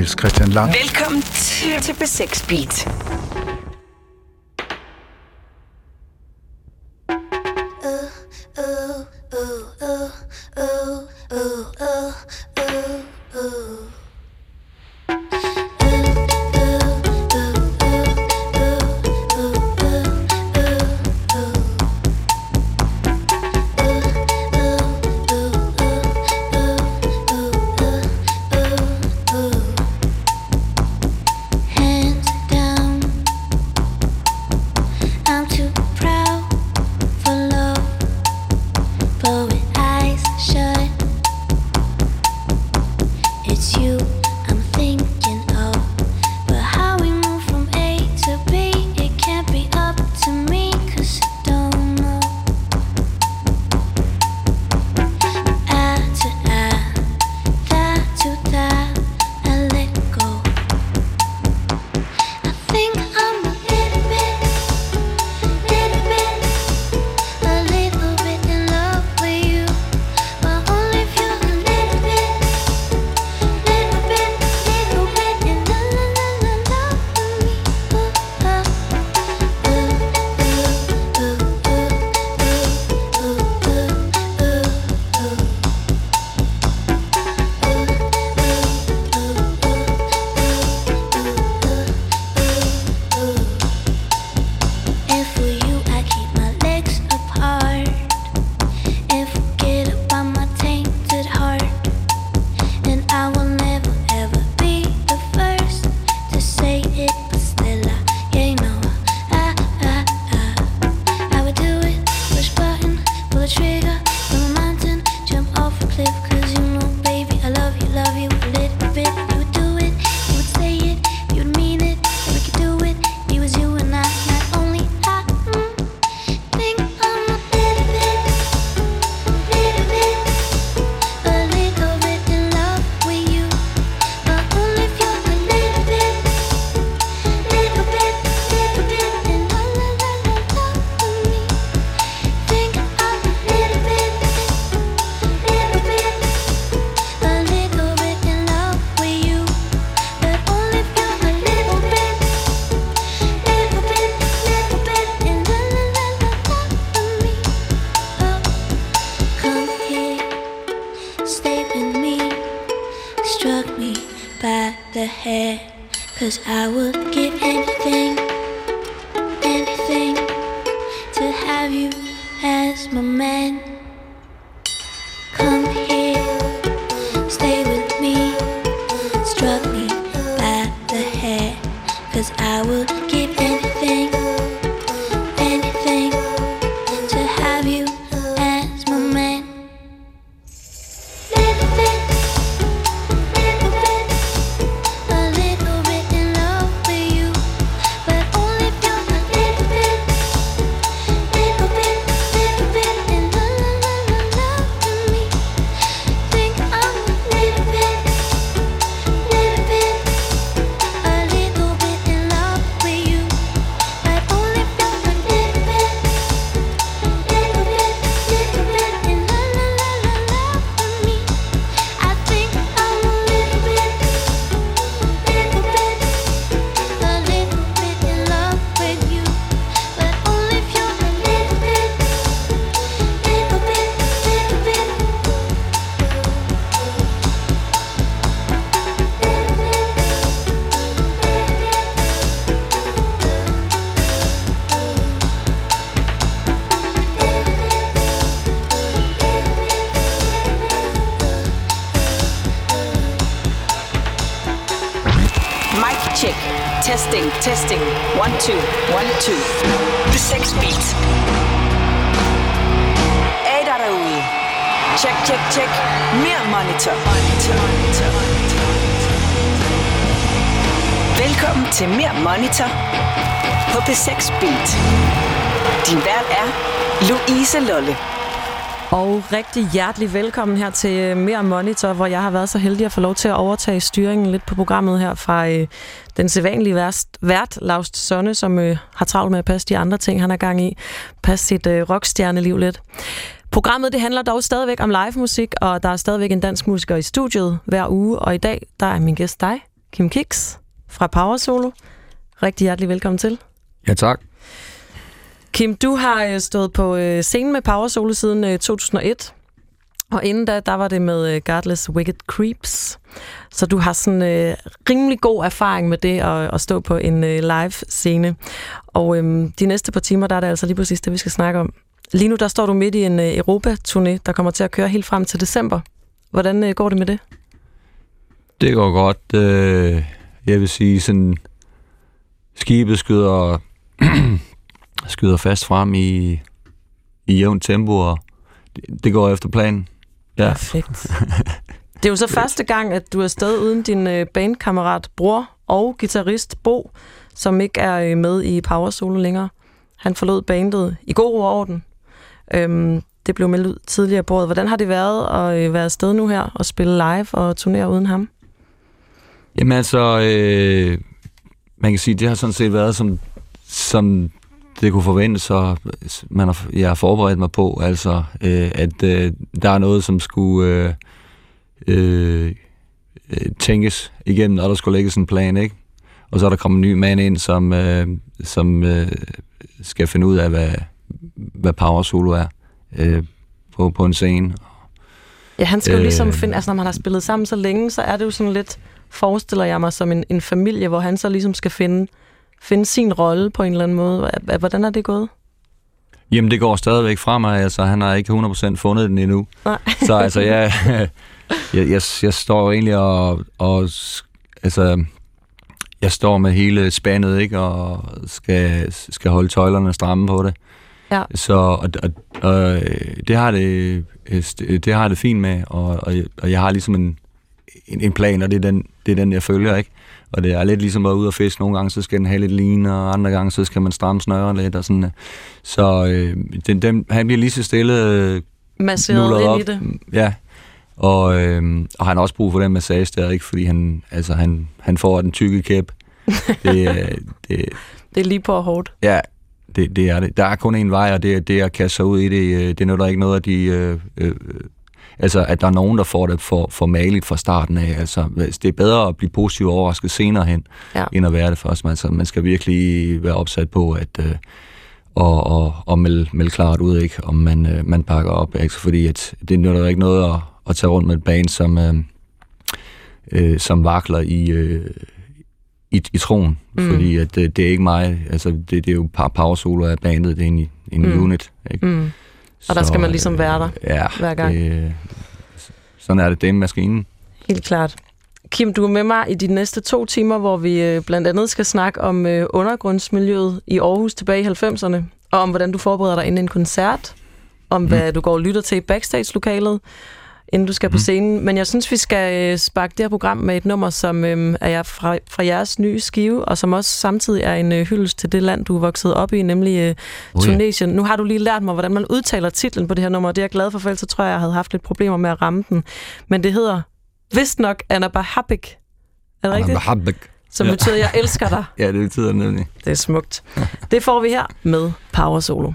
Niels Christian Lang. Velkommen til, til B6 Beat. Tjek. Popis 6 beat. Din vært er Louise Lolle. Og rigtig hjertelig velkommen her til Mere Monitor, hvor jeg har været så heldig at få lov til at overtage styringen lidt på programmet her fra øh, den sædvanlige værst, vært, Laust Sonne, som øh, har travlt med at passe de andre ting, han er gang i. Passe sit øh, rockstjerneliv lidt. Programmet det handler dog stadigvæk om live musik, og der er stadigvæk en dansk musiker i studiet hver uge, og i dag der er min gæst dig, Kim Kiks fra Power Solo. Rigtig hjertelig velkommen til. Ja, tak. Kim, du har øh, stået på øh, scenen med Power Solo siden 2001. Og inden da, der var det med Godless Wicked Creeps. Så du har sådan øh, rimelig god erfaring med det at, at stå på en øh, live scene. Og øh, de næste par timer, der er det altså lige præcis det, vi skal snakke om. Lige nu, der står du midt i en øh, Europa-turné, der kommer til at køre helt frem til december. Hvordan øh, går det med det? Det går godt. Øh, jeg vil sige, sådan skibet skyder, skyder fast frem i, i jævnt tempo, og det, det går efter planen. Ja. Perfekt. Det er jo så første gang, at du er afsted uden din øh, bandkammerat, bror og guitarist Bo, som ikke er øh, med i Power Solo længere. Han forlod bandet i god orden. Øhm, det blev meldt ud tidligere på året. Hvordan har det været at øh, være afsted nu her og spille live og turnere uden ham? Jamen altså, øh, man kan sige, det har sådan set været som, som det kunne forventes, og man har, jeg har forberedt mig på, altså, øh, at øh, der er noget, som skulle øh, øh, tænkes igennem, og der skulle lægges en plan, ikke? Og så er der kommet en ny mand ind, som, øh, som øh, skal finde ud af, hvad, hvad power solo er øh, på, på en scene. Ja, han skal jo ligesom øh, finde, altså når man har spillet sammen så længe, så er det jo sådan lidt, forestiller jeg mig, som en, en familie, hvor han så ligesom skal finde, finde sin rolle på en eller anden måde. Hvordan er det gået? Jamen, det går stadigvæk fra mig. Altså, han har ikke 100% fundet den endnu. Nej. så altså, jeg, jeg, jeg, jeg står egentlig og, og altså, jeg står med hele spændet, ikke, og skal, skal holde tøjlerne stramme på det. Ja. Så og, og, og, det har det, det har det fint med, og, og, og jeg har ligesom en, en, en plan, og det er, den, det er den, jeg følger, ikke? Og det er lidt ligesom at ud og fiske. Nogle gange, så skal den have lidt line, og andre gange, så skal man stramme snøren lidt, og sådan. Så øh, den, den, han bliver lige så stille øh, Masseret ind op. i det. Ja, og, øh, og han har også brug for den massage der, ikke? Fordi han, altså, han, han får den tykke kæp. det, det, det er lige på hårdt. Ja, det, det er det. Der er kun en vej, og det er det at kaste sig ud i det. Øh, det er der ikke noget af de... Øh, øh, altså, at der er nogen, der får det for, for maligt fra starten af. Altså, det er bedre at blive positivt overrasket senere hen, ja. end at være det først. Altså, man skal virkelig være opsat på, at... Øh, og, og, og melde, melde klart ud, ikke, om man, øh, man pakker op. Ikke? Fordi at det er jo ikke noget at, at tage rundt med et band, som, øh, øh, som vakler i, øh, i, i troen. Mm. Fordi at det, det er ikke mig. Altså, det, det er jo par power solo af bandet, det er en, en mm. unit. Ikke? Mm. Og der skal man ligesom være der ja, hver gang. Det, sådan er det, er maskinen. Helt klart. Kim, du er med mig i de næste to timer, hvor vi øh, blandt andet skal snakke om øh, undergrundsmiljøet i Aarhus tilbage i 90'erne, og om hvordan du forbereder dig inden en koncert, om mm. hvad du går og lytter til i backstage-lokalet, inden du skal på mm. scenen. Men jeg synes, vi skal øh, sparke det her program med et nummer, som øh, er fra, fra jeres nye skive, og som også samtidig er en øh, hyldest til det land, du er vokset op i, nemlig øh, oh, Tunesien. Ja. Nu har du lige lært mig, hvordan man udtaler titlen på det her nummer, og det er jeg glad for, for ellers så tror jeg, jeg havde haft lidt problemer med at ramme den. Men det hedder vist nok Anna Bahabik. Er det rigtigt? Bahabik. Som ja. betyder, jeg elsker dig. ja, det betyder nemlig. Det er smukt. Det får vi her med Power Solo.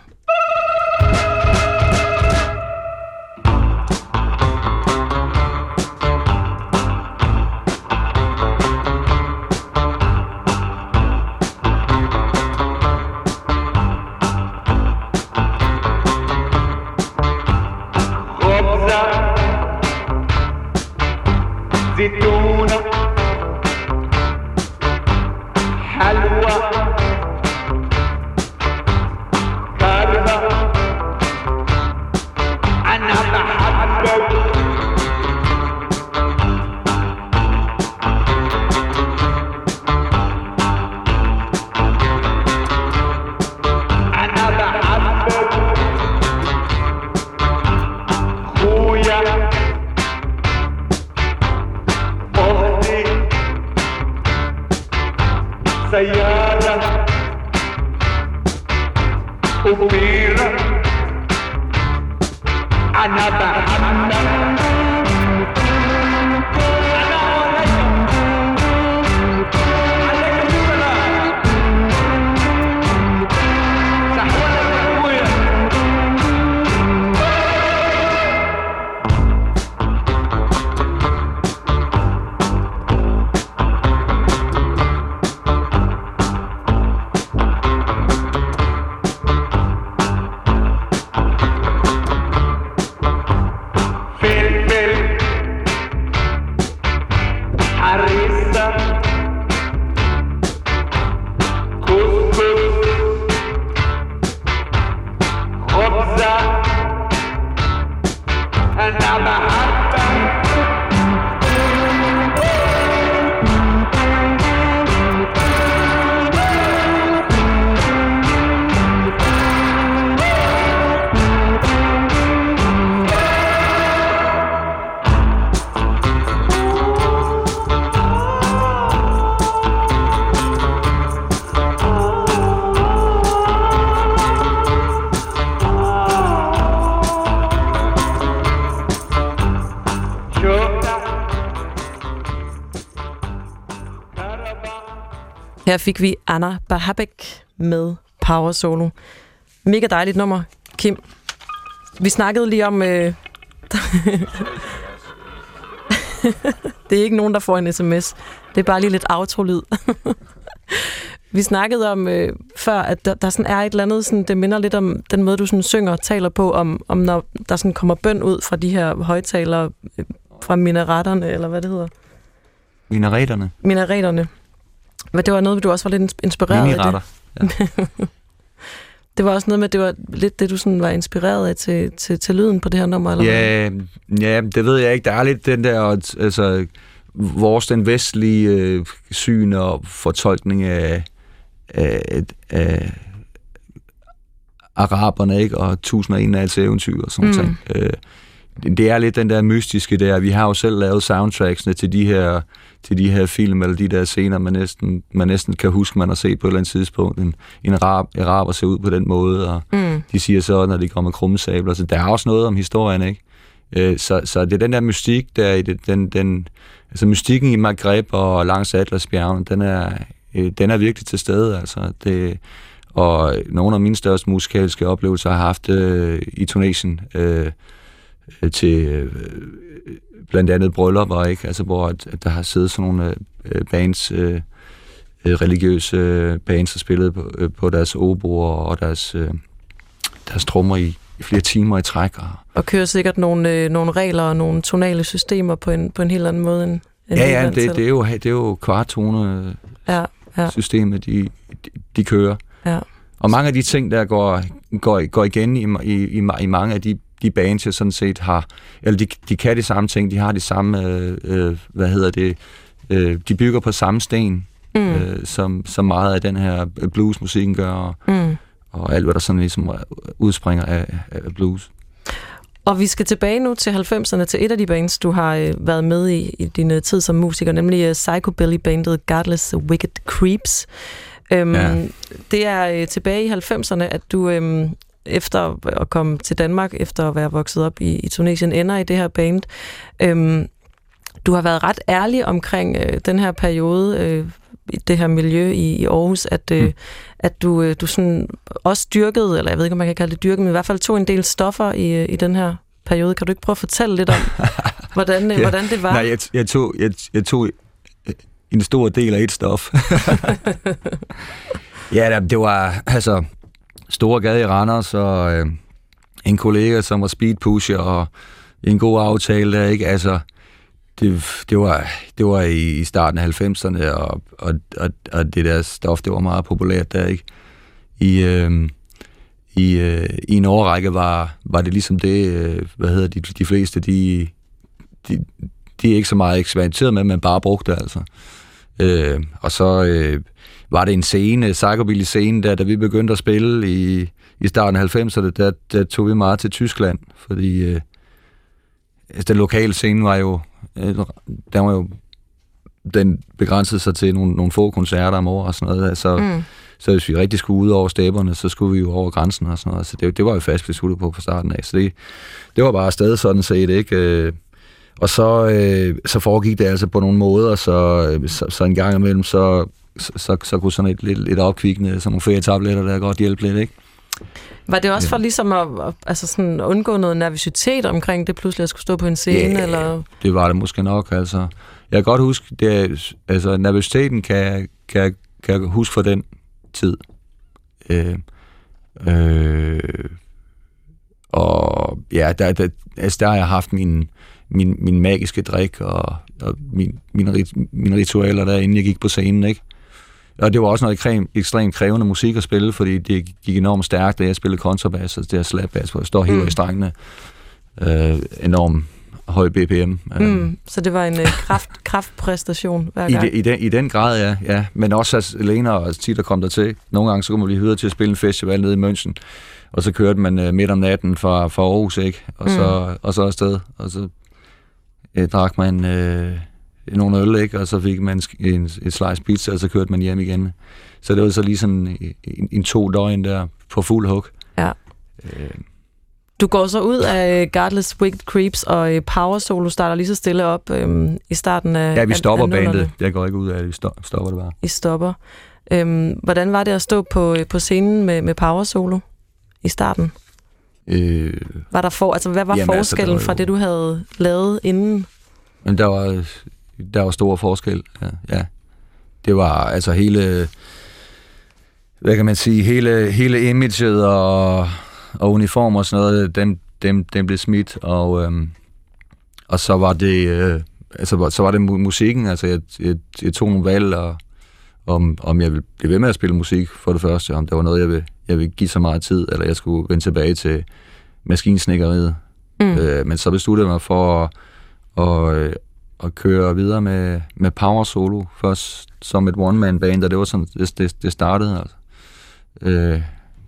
Her fik vi Anna Bahabek med Power Solo. Mega dejligt nummer, Kim. Vi snakkede lige om... Øh... det er ikke nogen, der får en sms. Det er bare lige lidt outro-lyd. Vi snakkede om øh, før, at der, der sådan er et eller andet, sådan, det minder lidt om den måde, du sådan synger og taler på, om, om når der sådan kommer bøn ud fra de her højtalere øh, fra minaretterne, eller hvad det hedder. Minareterne? Minareterne. Men det var noget, du også var lidt inspireret af det. Ja. det var også noget med, det var lidt det, du sådan var inspireret af til, til, til lyden på det her nummer, eller ja, hvad? ja, det ved jeg ikke. Der er lidt den der, altså, vores den vestlige øh, syn og fortolkning af, af, af araberne, ikke? Og 1001 af eventyr og sådan mm. ting. Øh, det er lidt den der mystiske der. Vi har jo selv lavet soundtracksene til de her til de her film, eller de der scener, man næsten, man næsten kan huske, man har set på et eller andet tidspunkt. En, en arab, araber ser ud på den måde, og mm. de siger så, når de kommer krumme sabler. Så der er også noget om historien, ikke? Øh, så, så det er den der mystik, der i det, den, den, altså mystikken i Maghreb og langs Atlasbjergene, den er, øh, den er virkelig til stede, altså. Det, og nogle af mine største musikalske oplevelser har jeg haft øh, i Tunesien øh, til øh, blandt andet bryllupper, ikke? Altså, hvor at, at der har siddet sådan nogle øh, bands, øh, øh, religiøse øh, bands, der spillet på, øh, på deres oboer og deres, øh, deres trommer i, i flere timer i træk. Og, og kører sikkert nogle, øh, nogle regler og nogle tonale systemer på en, på en helt anden måde end, end Ja, ja, det, det, er jo, det er jo kvartone ja, ja. systemet, de, de, de kører. Ja. Og mange af de ting, der går, går, går igen i, i, i, i mange af de de bands, jeg sådan set har, eller de, de kan de samme ting, de har de samme, øh, øh, hvad hedder det, øh, de bygger på samme sten, mm. øh, som, som meget af den her bluesmusikken gør, og, mm. og alt, hvad der sådan ligesom udspringer af, af blues. Og vi skal tilbage nu til 90'erne, til et af de bands, du har øh, været med i i din øh, tid som musiker, nemlig øh, Psychobilly-bandet Godless Wicked Creeps. Øhm, ja. Det er øh, tilbage i 90'erne, at du øh, efter at komme til Danmark, efter at være vokset op i, i Tunesien, ender i det her band. Øhm, du har været ret ærlig omkring øh, den her periode, øh, i det her miljø i, i Aarhus, at, øh, mm. at du, øh, du sådan også dyrkede, eller jeg ved ikke, om man kan kalde det dyrke, men i hvert fald tog en del stoffer i, øh, i den her periode. Kan du ikke prøve at fortælle lidt om, hvordan, øh, ja, hvordan det var? Nej, jeg, jeg, tog, jeg, jeg tog en stor del af et stof. ja, det var, altså, store gade i Randers, og øh, en kollega, som var speedpusher, og en god aftale der, ikke? Altså, det, det, var, det var i, starten af 90'erne, og, og, og, og det der stof, det var meget populært der, ikke? I, øh, i, øh, i en årrække var, var det ligesom det, øh, hvad hedder de, de fleste, de, de, de er ikke så meget eksperimenteret med, men bare brugte det, altså. Øh, og så øh, var det en scene, psychobilly scene, der, da vi begyndte at spille i, i starten af 90'erne, der, der tog vi meget til Tyskland, fordi øh, altså, den lokale scene var jo, øh, der var jo, den begrænsede sig til nogle, nogle få koncerter om året og sådan noget, så, mm. så hvis vi rigtig skulle ud over stepperne, så skulle vi jo over grænsen og sådan noget, så det, det var jo fast besluttet på fra starten af, så det, det var bare stadig sådan set, ikke? Øh, og så, øh, så foregik det altså på nogle måder, så, øh, så, så en gang imellem, så så, så, så kunne sådan et lidt, lidt opkvikkende, sådan nogle ferietabletter, der godt hjælpe lidt, ikke? Var det også for ligesom at, altså sådan undgå noget nervøsitet omkring det pludselig at skulle stå på en scene? Ja, eller? det var det måske nok. Altså. Jeg kan godt huske, det, altså nervøsiteten kan, kan, kan jeg huske fra den tid. Øh, øh, og ja, der, der, altså der har jeg haft min, min, min magiske drik og, og min, mine, rit, mine ritualer der, inden jeg gik på scenen, ikke? Og det var også noget ekstrem, ekstremt krævende musik at spille, fordi det gik enormt stærkt, da jeg spillede kontrabas, altså det her slapbass, hvor jeg står helt mm. i strengene. Øh, enormt høj BPM. Mm, så det var en uh, kraft, kraftpræstation hver gang? I, i, den, I den grad, ja. ja. Men også altså, Lena og tit, der kom der til. Nogle gange så kunne man blive hyret til at spille en festival nede i München, og så kørte man uh, midt om natten fra, fra Aarhus, ikke? Og, mm. så, og så afsted, og så uh, drak man uh, nogle øl, ikke? Og så fik man en, et slice pizza, og så kørte man hjem igen. Så det var så lige sådan en, en to døgn der på fuld hug. Ja. Uh, du går så ud af Godless Wicked Creeps, og øh, Power Solo starter lige så stille op øhm, i starten af Ja, vi stopper af, af bandet. Jeg går ikke ud af det, vi stopper det bare. I stopper. Øhm, hvordan var det at stå på, øh, på scenen med, med Power Solo i starten? Øh, var der for, altså, hvad var jamen, altså, forskellen altså, var jo, fra det, du havde lavet inden? Men der var, der var stor forskel, ja. ja. Det var altså hele, hvad kan man sige, hele, hele imaget og og uniformer og sådan noget, den, den, den blev smidt, og, øhm, og så var det, øh, altså, så var det musikken, altså jeg, jeg, jeg tog nogle valg, og, om, om jeg ville blive ved med at spille musik for det første, om det var noget, jeg ville, jeg ville give så meget tid, eller jeg skulle vende tilbage til maskinsnikkeriet. Mm. Øh, men så besluttede jeg mig for at, at, øh, at køre videre med, med Power Solo, først som et one-man-band, og det var sådan, det, det, det startede. Altså. Øh,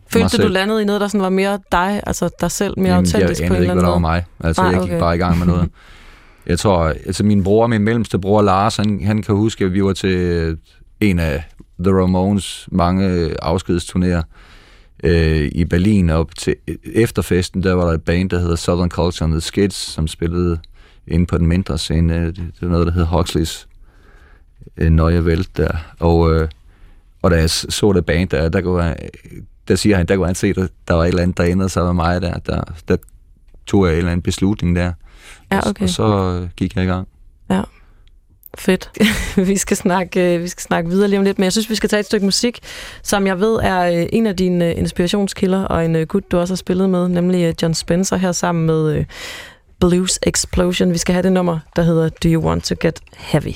Følte du, landede i noget, der sådan var mere dig, altså dig selv, mere Jamen, autentisk på en eller anden måde? Jeg ikke, hvad der var mig. Altså, Nej, jeg gik okay. bare i gang med noget. Jeg tror, altså min bror, min mellemste bror Lars, han, han kan huske, at vi var til en af The Ramones mange afskedsturnéer øh, i Berlin, op til efterfesten, der var der et band, der hedder Southern Culture and the Skids, som spillede inde på den mindre scene. Det, det er noget, der hedder Huxleys øh, Nøje Vælt der. Og, øh, og da jeg så det band der, der kunne jeg, der siger han, der kunne han se, at der var et eller andet, der ændrede sig med mig der. Der, der tog jeg en eller anden beslutning der. Ja, okay. Og, og så øh, gik jeg i gang. Ja. Fedt. vi, skal snakke, øh, vi skal snakke videre lige om lidt, men jeg synes, vi skal tage et stykke musik, som jeg ved er øh, en af dine inspirationskilder, og en gut, du også har spillet med, nemlig John Spencer her sammen med Blues Explosion. Vi skal have det nummer, der hedder Do You Want To Get Heavy?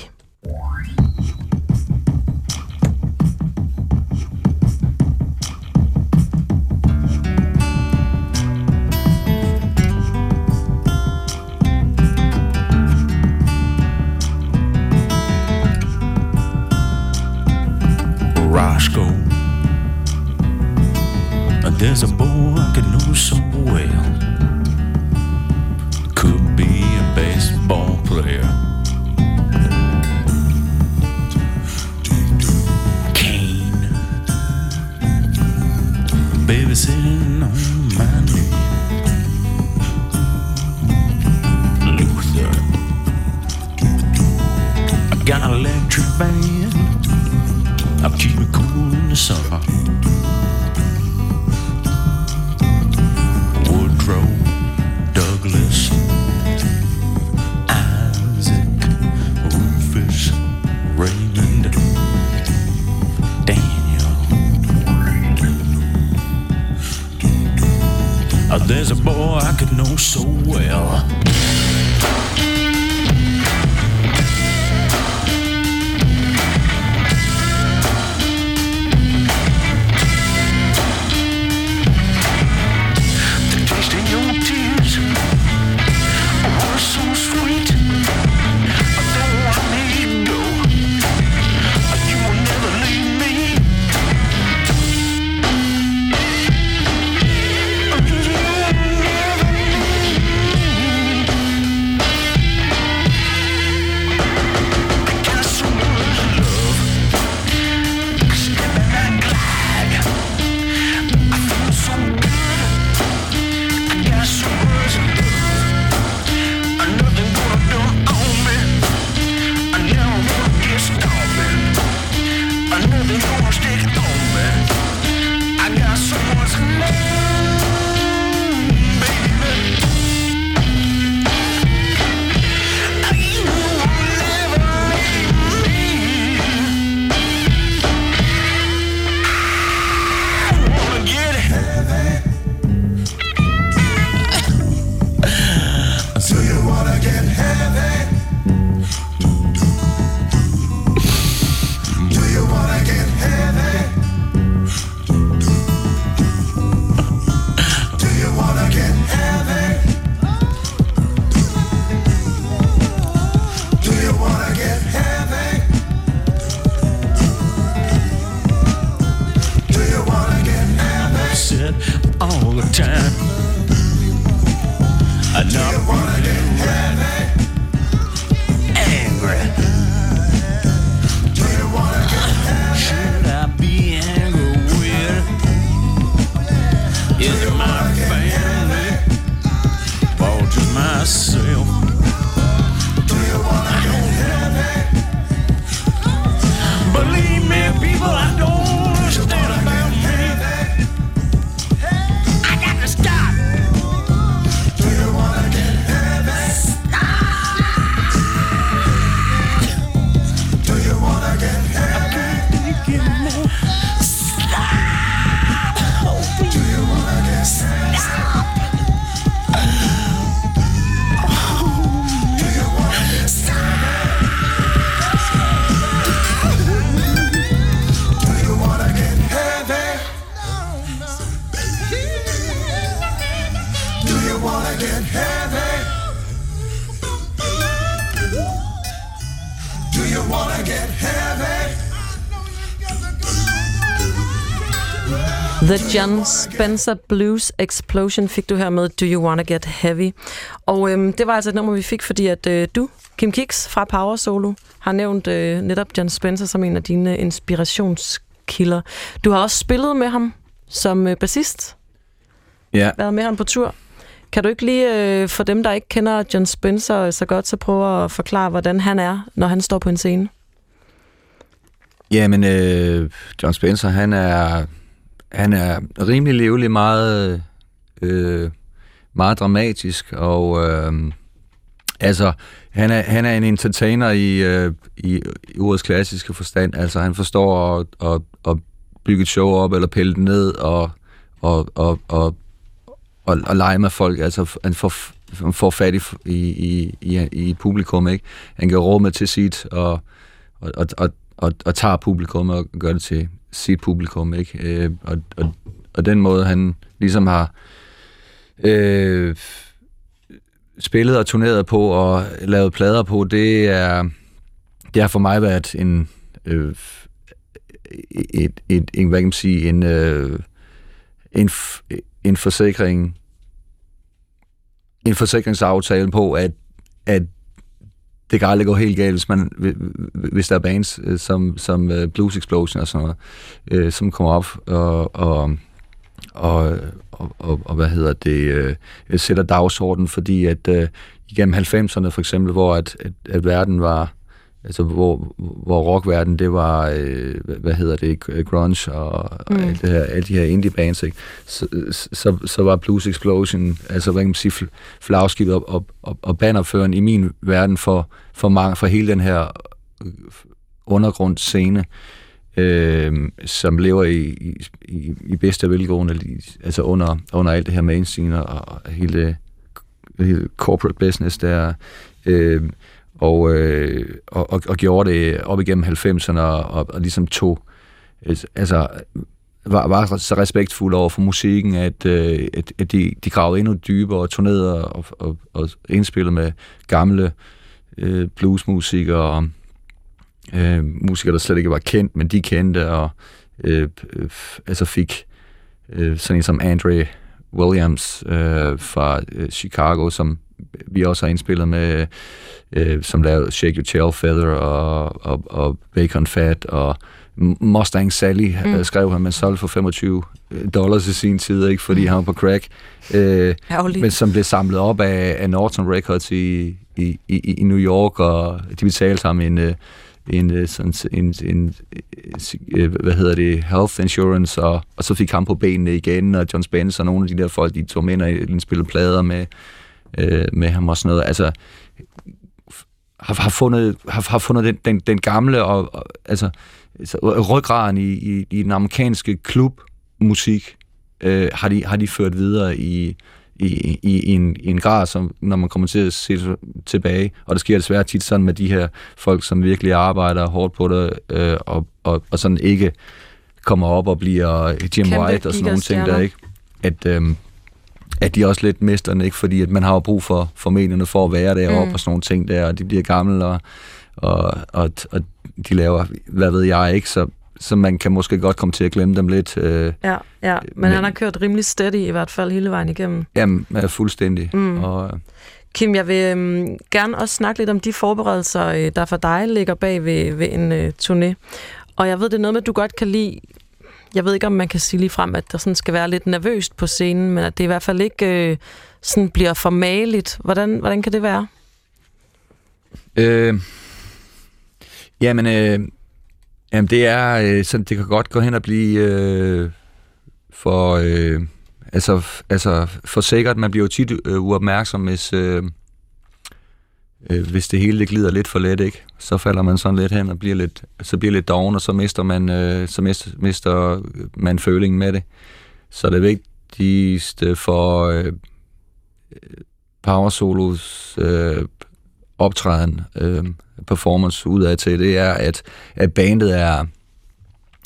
Roscoe. There's a boy Sitting on my knee. I got an electric band. I'll keep it cool in the summer. There's a boy I could know so well. The John Spencer Blues Explosion fik du her med Do You Wanna Get Heavy. Og øhm, det var altså et nummer, vi fik, fordi at øh, du, Kim Kiks fra Power Solo, har nævnt øh, netop John Spencer som en af dine inspirationskilder. Du har også spillet med ham som øh, bassist, Ja, været med ham på tur. Kan du ikke lige, øh, for dem, der ikke kender John Spencer så godt, så prøve at forklare, hvordan han er, når han står på en scene? Jamen, øh, John Spencer, han er, han er rimelig levelig, meget, øh, meget dramatisk, og øh, altså, han er, han er en entertainer i, øh, i, i ordets klassiske forstand. Altså, han forstår at, at, at bygge et show op, eller pille det ned, og, og, og, og, og, og lege med folk. Altså, han får, han får fat i, i, i, i publikum, ikke? Han kan rumme til sit, og, og, og, og, og, og tager publikum og gør det til sit publikum, ikke? Øh, og, og, og den måde, han ligesom har øh, spillet og turneret på og lavet plader på, det er det har for mig været en øh, et, et, en, hvad kan man sige, en, øh, en, f- en forsikring en forsikringsaftale på, at, at det kan aldrig gå helt galt, hvis, man, hvis der er bands øh, som, som øh, Blues Explosion og sådan noget, øh, som kommer op og, og, og, og, og, og hvad hedder det, øh, sætter dagsordenen, fordi at øh, igennem 90'erne for eksempel, hvor at, at, at verden var, altså hvor, hvor rockverden, det var, øh, hvad- hedder det, grunge og, mm. og alt det her, alle de her indie bands, ikke? Så, så, så var Blues Explosion, altså hvad kan man sige, fl- flagskibet og, og, og, og bannerføren i min verden for, for, mange, for hele den her øh, undergrundsscene, øh, som lever i, i, i, i bedste velgående, altså under, under alt det her mainstream og, og hele, hele corporate business der, øh, og, øh, og, og, og gjorde det op igennem 90'erne og, og, og ligesom tog, øh, altså var, var så respektfuld over for musikken, at, øh, at, at de, de gravede endnu dybere og turnerede og, og, og indspillede med gamle øh, bluesmusikere og øh, musikere, der slet ikke var kendt, men de kendte, og øh, øh, altså fik øh, sådan en som Andre Williams øh, fra øh, Chicago, som vi også har indspillet med, øh, som lavede Shake Your Tail Feather og, og, og Bacon Fat og Mustang Sally mm. skrev han, man solgte for 25 dollars i sin tid, ikke, fordi mm. han var på crack. Øh, men som blev samlet op af, af Norton Records i, i, i, i New York, og de betalte ham en, øh, en, øh, sådan, en, en, øh, hvad hedder det, health insurance, og, og så fik han på benene igen, og John Spencer og nogle af de der folk, de tog med, og indspillede plader med, øh, med ham og sådan noget. Altså, har, har fundet, har, har fundet den, den, den gamle og, og altså, altså ryggraden i, i, i den amerikanske klubmusik øh, har, de, har de ført videre i, i, i, i, en, i en grad, som når man kommer til at se tilbage, og det sker desværre tit sådan med de her folk, som virkelig arbejder hårdt på det, øh, og, og, og sådan ikke kommer op og bliver Jim Kæmpe White og sådan nogle ting der, ikke? At, øhm, at de også lidt mister den, ikke? Fordi at man har jo brug for, for medierne for at være deroppe mm. og sådan nogle ting der, og de bliver gamle, og, og, og, og de laver, hvad ved jeg ikke, så, så man kan måske godt komme til at glemme dem lidt. Øh, Ja, ja. Men, Men- han har kørt rimelig steady i hvert fald hele vejen igennem. jamen, fuldstændig. Mm. Og, Kim, jeg vil øhm, gerne også snakke lidt om de forberedelser, øh, der for dig ligger bag ved, ved en øh, turné. Og jeg ved, det er noget med, at du godt kan lide... Jeg ved ikke, om man kan sige lige frem, at der sådan skal være lidt nervøst på scenen, men at det i hvert fald ikke øh, sådan bliver for maligt. Hvordan, hvordan kan det være? Øh, jamen, øh, Jamen, det er øh, sådan, det kan godt gå hen og blive øh, for, øh, altså, altså for sikkert. Man bliver jo tit øh, uopmærksom, hvis, øh, øh, hvis det hele det glider lidt for let, ikke? Så falder man sådan lidt hen og bliver lidt, så bliver lidt doven, og så mister man, øh, så mister, mister man følingen med det. Så det vigtigste for øh, power solos øh, optræden, øh, performance udad til, det er, at, at bandet er,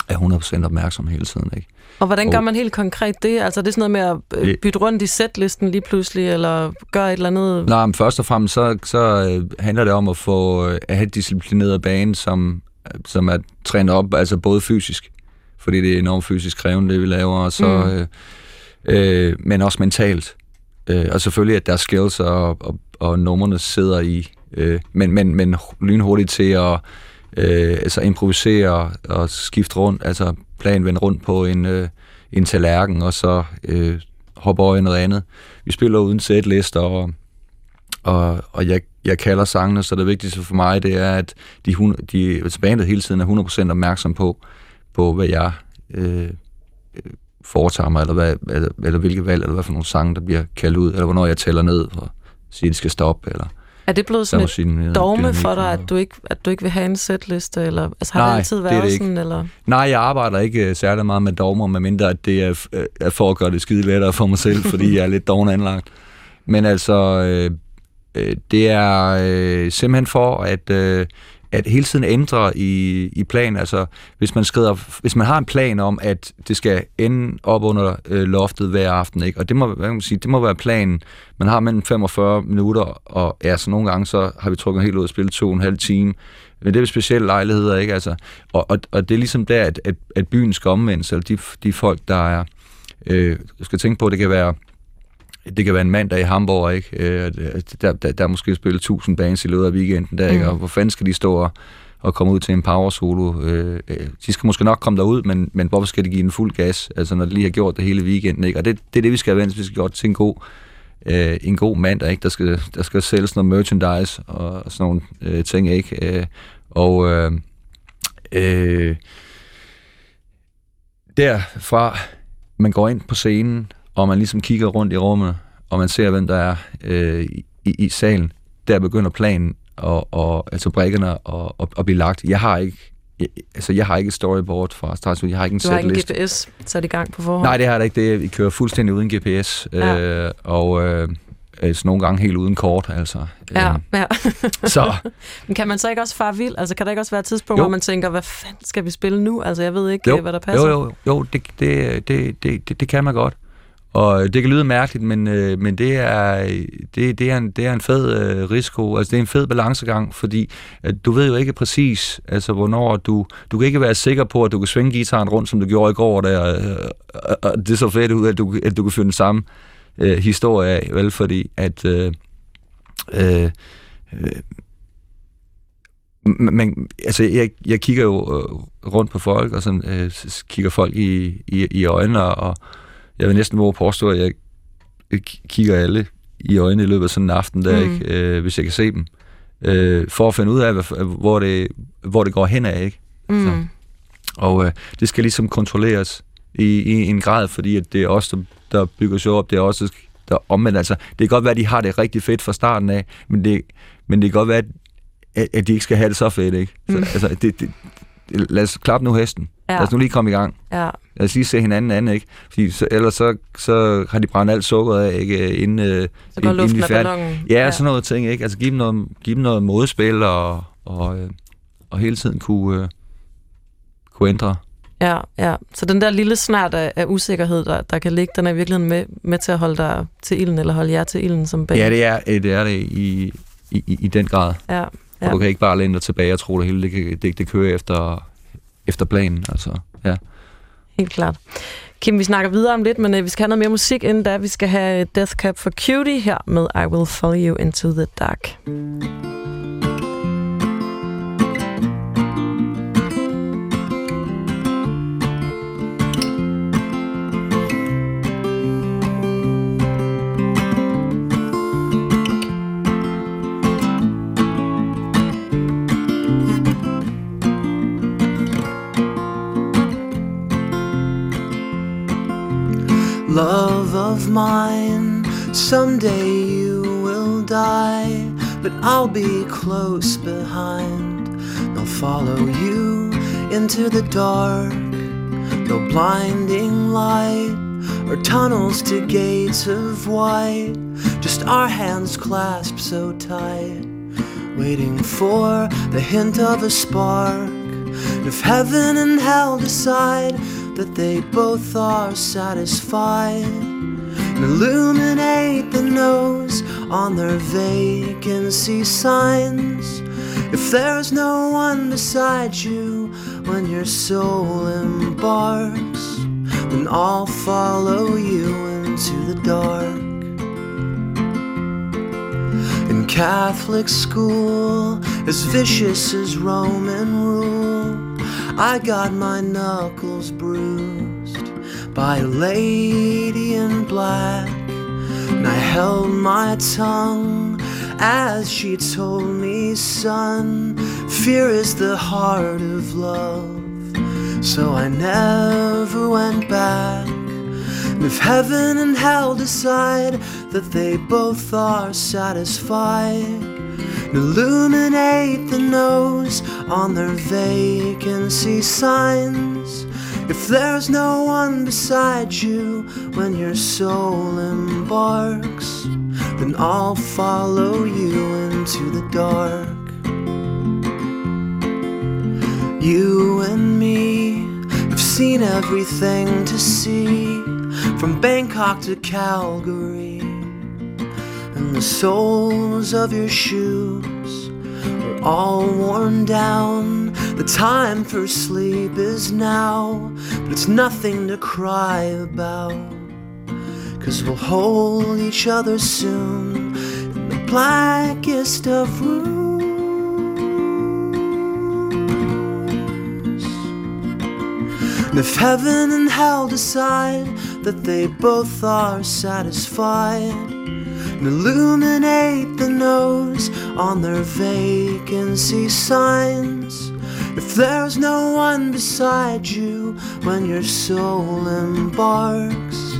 er 100% opmærksom hele tiden. Ikke? Og hvordan gør man helt konkret det? Altså, det er sådan noget med at øh, Det- bytte rundt i setlisten lige pludselig, eller gøre et eller andet... Nej, men først og fremmest så, så øh, handler det om at få øh, at have et disciplineret bane, som, som er trænet op, altså både fysisk, fordi det er enormt fysisk krævende, det vi laver, og så, Mm. øh, øh, men også mentalt. Øh, og selvfølgelig, at der er skills og, og, og numrene sidder i, øh, men, men, men lynhurtigt til at øh, altså improvisere og skifte rundt, altså plan vende rundt på en, øh, en tallerken, og så øh, hoppe over i noget andet. Vi spiller uden sætlister, og, og, og jeg, jeg kalder sangene, så det vigtigste for mig, det er, at de, hun- de, altså bandet hele tiden er 100% opmærksom på, på hvad jeg øh, foretager mig, eller, hvad, eller, eller hvilke valg, eller hvad for nogle sange, der bliver kaldt ud, eller hvornår jeg tæller ned og siger, at de skal stoppe, eller er det blevet sådan må et dogme for dig, at du ikke, at du ikke vil have en setliste? Eller, altså, har Nej, det altid det været det ikke. sådan? Eller? Nej, jeg arbejder ikke øh, særlig meget med dogmer, medmindre at det er, øh, er for at gøre det skide lettere for mig selv, fordi jeg er lidt doven anlagt. Men altså, øh, øh, det er øh, simpelthen for at, øh, at hele tiden ændre i, i plan. Altså, hvis man, skrider, hvis man har en plan om, at det skal ende op under øh, loftet hver aften, ikke? og det må, hvad kan man sige, det må være planen. Man har mellem 45 minutter, og ja, så nogle gange så har vi trukket helt ud og spillet to og en halv time. Men det er specielle lejligheder, ikke? Altså, og, og, og det er ligesom der, at, at, at byen skal omvendes, eller de, de folk, der er... Øh, skal tænke på, at det kan være det kan være en mandag i Hamburg, ikke? Øh, der, der, der er måske spillet 1000 bands i løbet af weekenden, der, ikke? Mm. Og hvor fanden skal de stå og, og komme ud til en power solo? Øh, øh, de skal måske nok komme derud, men, men hvorfor skal de give en fuld gas, altså når de lige har gjort det hele weekenden, ikke? Og det, det er det, vi skal have vendt, vi skal gjort til en god, øh, en god mandag, ikke? Der skal, der skal sælges noget merchandise og, og sådan nogle øh, ting, ikke? Øh, og øh, øh, derfra, man går ind på scenen, og man ligesom kigger rundt i rummet, og man ser, hvem der er øh, i, i salen, der begynder planen, og, og altså brækkerne og, og, og blive lagt. Jeg har ikke jeg, altså, jeg har ikke et storyboard fra start, jeg har ikke en Du har ikke en setlist. GPS sat i gang på forhånd? Nej, det har jeg ikke. Det, vi kører fuldstændig uden GPS, Ja. øh, og øh, altså, nogle gange helt uden kort, altså. Ja, Øh, ja. så Men kan man så ikke også fare vild? Altså, kan der ikke også være et tidspunkt, Jo. hvor man tænker, hvad fanden skal vi spille nu? Altså, jeg ved ikke, jo, øh, hvad der passer. Jo, jo, jo det, det, det, det, det, det kan man godt. Og det kan lyde mærkeligt, men, øh, men det, er, det, det, er en, det er en fed øh, risiko. Altså, det er en fed balancegang, fordi at du ved jo ikke præcis, altså, hvornår du... Du kan ikke være sikker på, at du kan svinge gitaren rundt, som du gjorde i går, der, øh, og, og det så fedt ud, at du, at du kan finde den samme øh, historie af, vel? Fordi at... Øh, øh, øh men altså, jeg, jeg kigger jo rundt på folk, og sådan, øh, kigger folk i, i, i øjnene, og jeg vil næsten våge påstå, at jeg kigger alle i øjnene i løbet af sådan en aften, der, Mm. ikke, øh, hvis jeg kan se dem, øh, for at finde ud af, hvad, hvor, det, hvor det går hen af, ikke? Mm. Og øh, det skal ligesom kontrolleres i, i en grad, fordi at det er os, der, der bygger show op, det er også der omvendt. Altså, det kan godt være, at de har det rigtig fedt fra starten af, men det, men det kan godt være, at, at de ikke skal have det så fedt, ikke? Så, Mm. altså, det, det, lad os klappe nu hesten. Ja. Lad os nu lige komme i gang. Ja. Lad os lige se hinanden an, ikke? Fordi så, ellers så, så har de brændt alt sukkeret af, ikke? Inden, øh, Så går inden- luften af ballonen. Ja, sådan noget ting, ikke? Altså give dem noget, give dem noget modspil og, og, øh, og hele tiden kunne, øh, kunne ændre. Ja, ja. Så den der lille snart af, af usikkerhed, der, der kan ligge, den er i virkeligheden med, med til at holde dig til ilden, eller holde jer til ilden som band. Ja, det er øh, det, er det i, i, i, den grad. Ja, Ja. Ja. Og du kan ikke bare læne dig tilbage og tro, at det hele det, det kører efter, efter planen. Altså, ja. helt klart. Kim, vi snakker videre om lidt, men øh, vi skal have noget mere musik inden da. Vi skal have øh, Death Cab for Cutie her med I Will Follow You Into the Dark. Love of mine. Someday you will die, but I'll be close behind. They'll follow you into the dark, no blinding light or tunnels to gates of white. Just our hands clasped so tight, waiting for the hint of a spark. If heaven and hell decide that they both are satisfied, and illuminate the nose on their vacancy signs. If there's no one beside you when your soul embarks, then I'll follow you into the dark. In Catholic school, as vicious as Roman rule, I got my knuckles bruised by a lady in black. And I held my tongue as she told me, son, fear is the heart of love. So I never went back. And if heaven and hell decide that they both are satisfied, illuminate the nose on their vacancy signs. If there's no one beside you when your soul embarks, then I'll follow you into the dark. You and me have seen everything to see from Bangkok to Calgary, and the soles of your shoes are all worn down. The time for sleep is now, but it's nothing to cry about. Cause we'll hold each other soon in the blackest of rooms. And if heaven and hell decide that they both are satisfied, and illuminate the nose on their vacancy signs. If there's no one beside you when your soul embarks,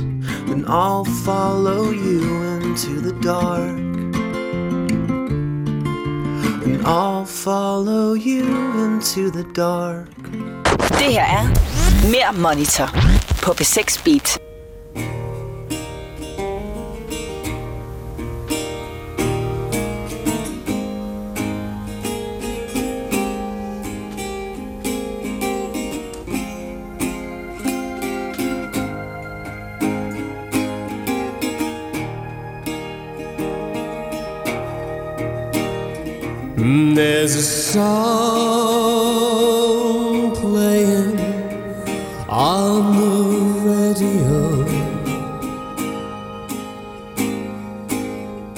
then I'll follow you into the dark. And I'll follow you into the dark. Det her er Mere Monitor på B6 Beat. There's a song playing on the radio.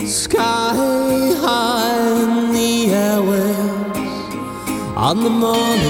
Sky high in the airwaves on the morning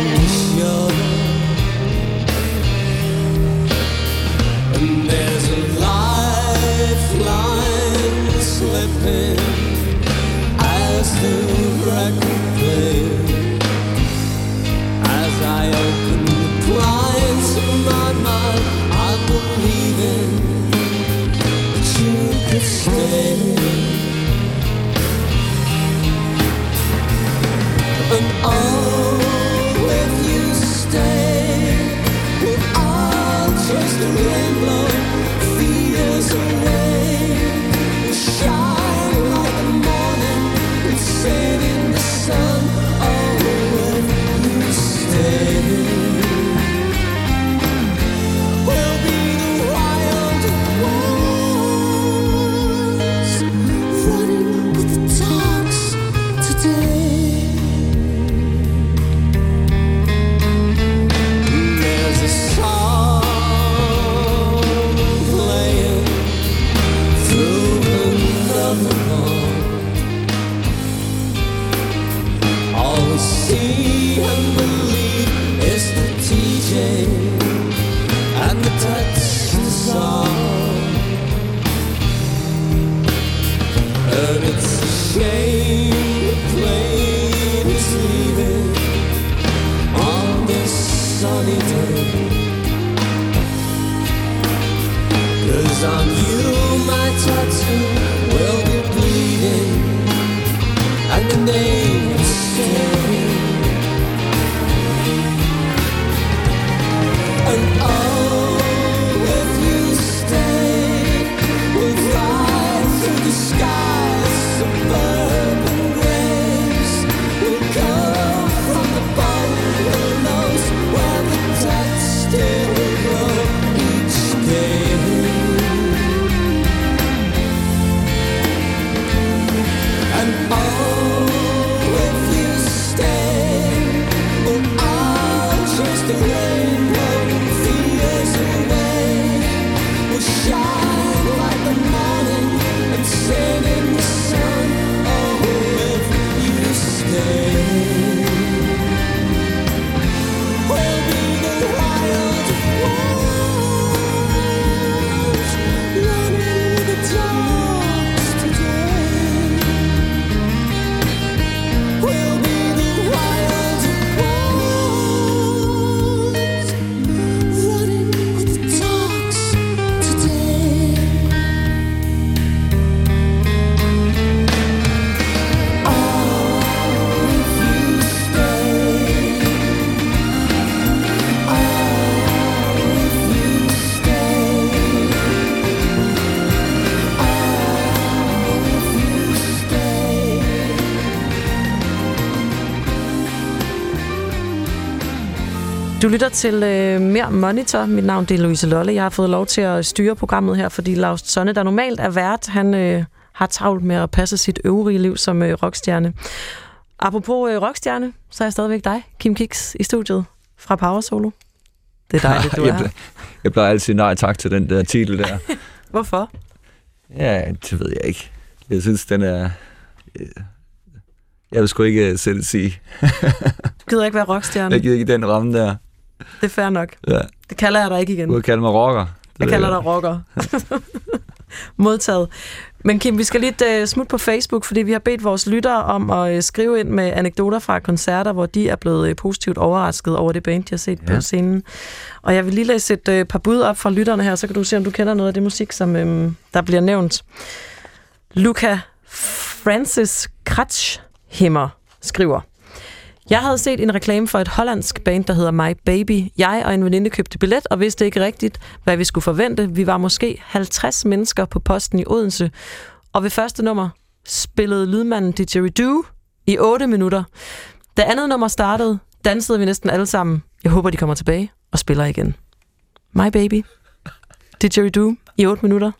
Du lytter til øh, Mere Monitor. Mit navn det er Louise Lolle. Jeg har fået lov til at styre programmet her, fordi Lars Sonne, der normalt er vært, han øh, har travlt med at passe sit øvrige liv som øh, rockstjerne. Apropos øh, rockstjerne, så er jeg stadigvæk dig, Kim Kiks, i studiet fra Power Solo. Det er dejligt, du er jeg, her. jeg plejer altid nej tak til den der titel der. Hvorfor? ja, det ved jeg ikke. Jeg synes, den er... øh, Jeg vil sgu ikke øh, selv sige. Du gider ikke være rockstjerne. Jeg giver ikke den ramme der. Det er fair nok. Ja. Det kalder jeg dig ikke igen. Du kan kalde mig rocker. Det Jeg ved kalder dig rocker. Modtaget. Men Kim, vi skal lige uh, smutte på Facebook, fordi vi har bedt vores lyttere om at uh, skrive ind med anekdoter fra koncerter, hvor de er blevet uh, positivt overrasket over det band, de har set ja. På scenen. Og jeg vil lige læse et uh, par bud op fra lytterne her, så kan du se, om du kender noget af det musik, som um, der bliver nævnt. Luca Francis Kratschhimmer skriver, jeg havde set en reklame for et hollandsk band, der hedder My Baby. Jeg og en veninde købte billet og vidste ikke rigtigt, hvad vi skulle forvente. Vi var måske 50 mennesker på posten i Odense, og ved første nummer spillede lydmanden Didgeridoo i 8 minutter. Da andet nummer startede, dansede vi næsten alle sammen. Jeg håber, de kommer tilbage og spiller igen. My Baby. Didgeridoo i 8 minutter.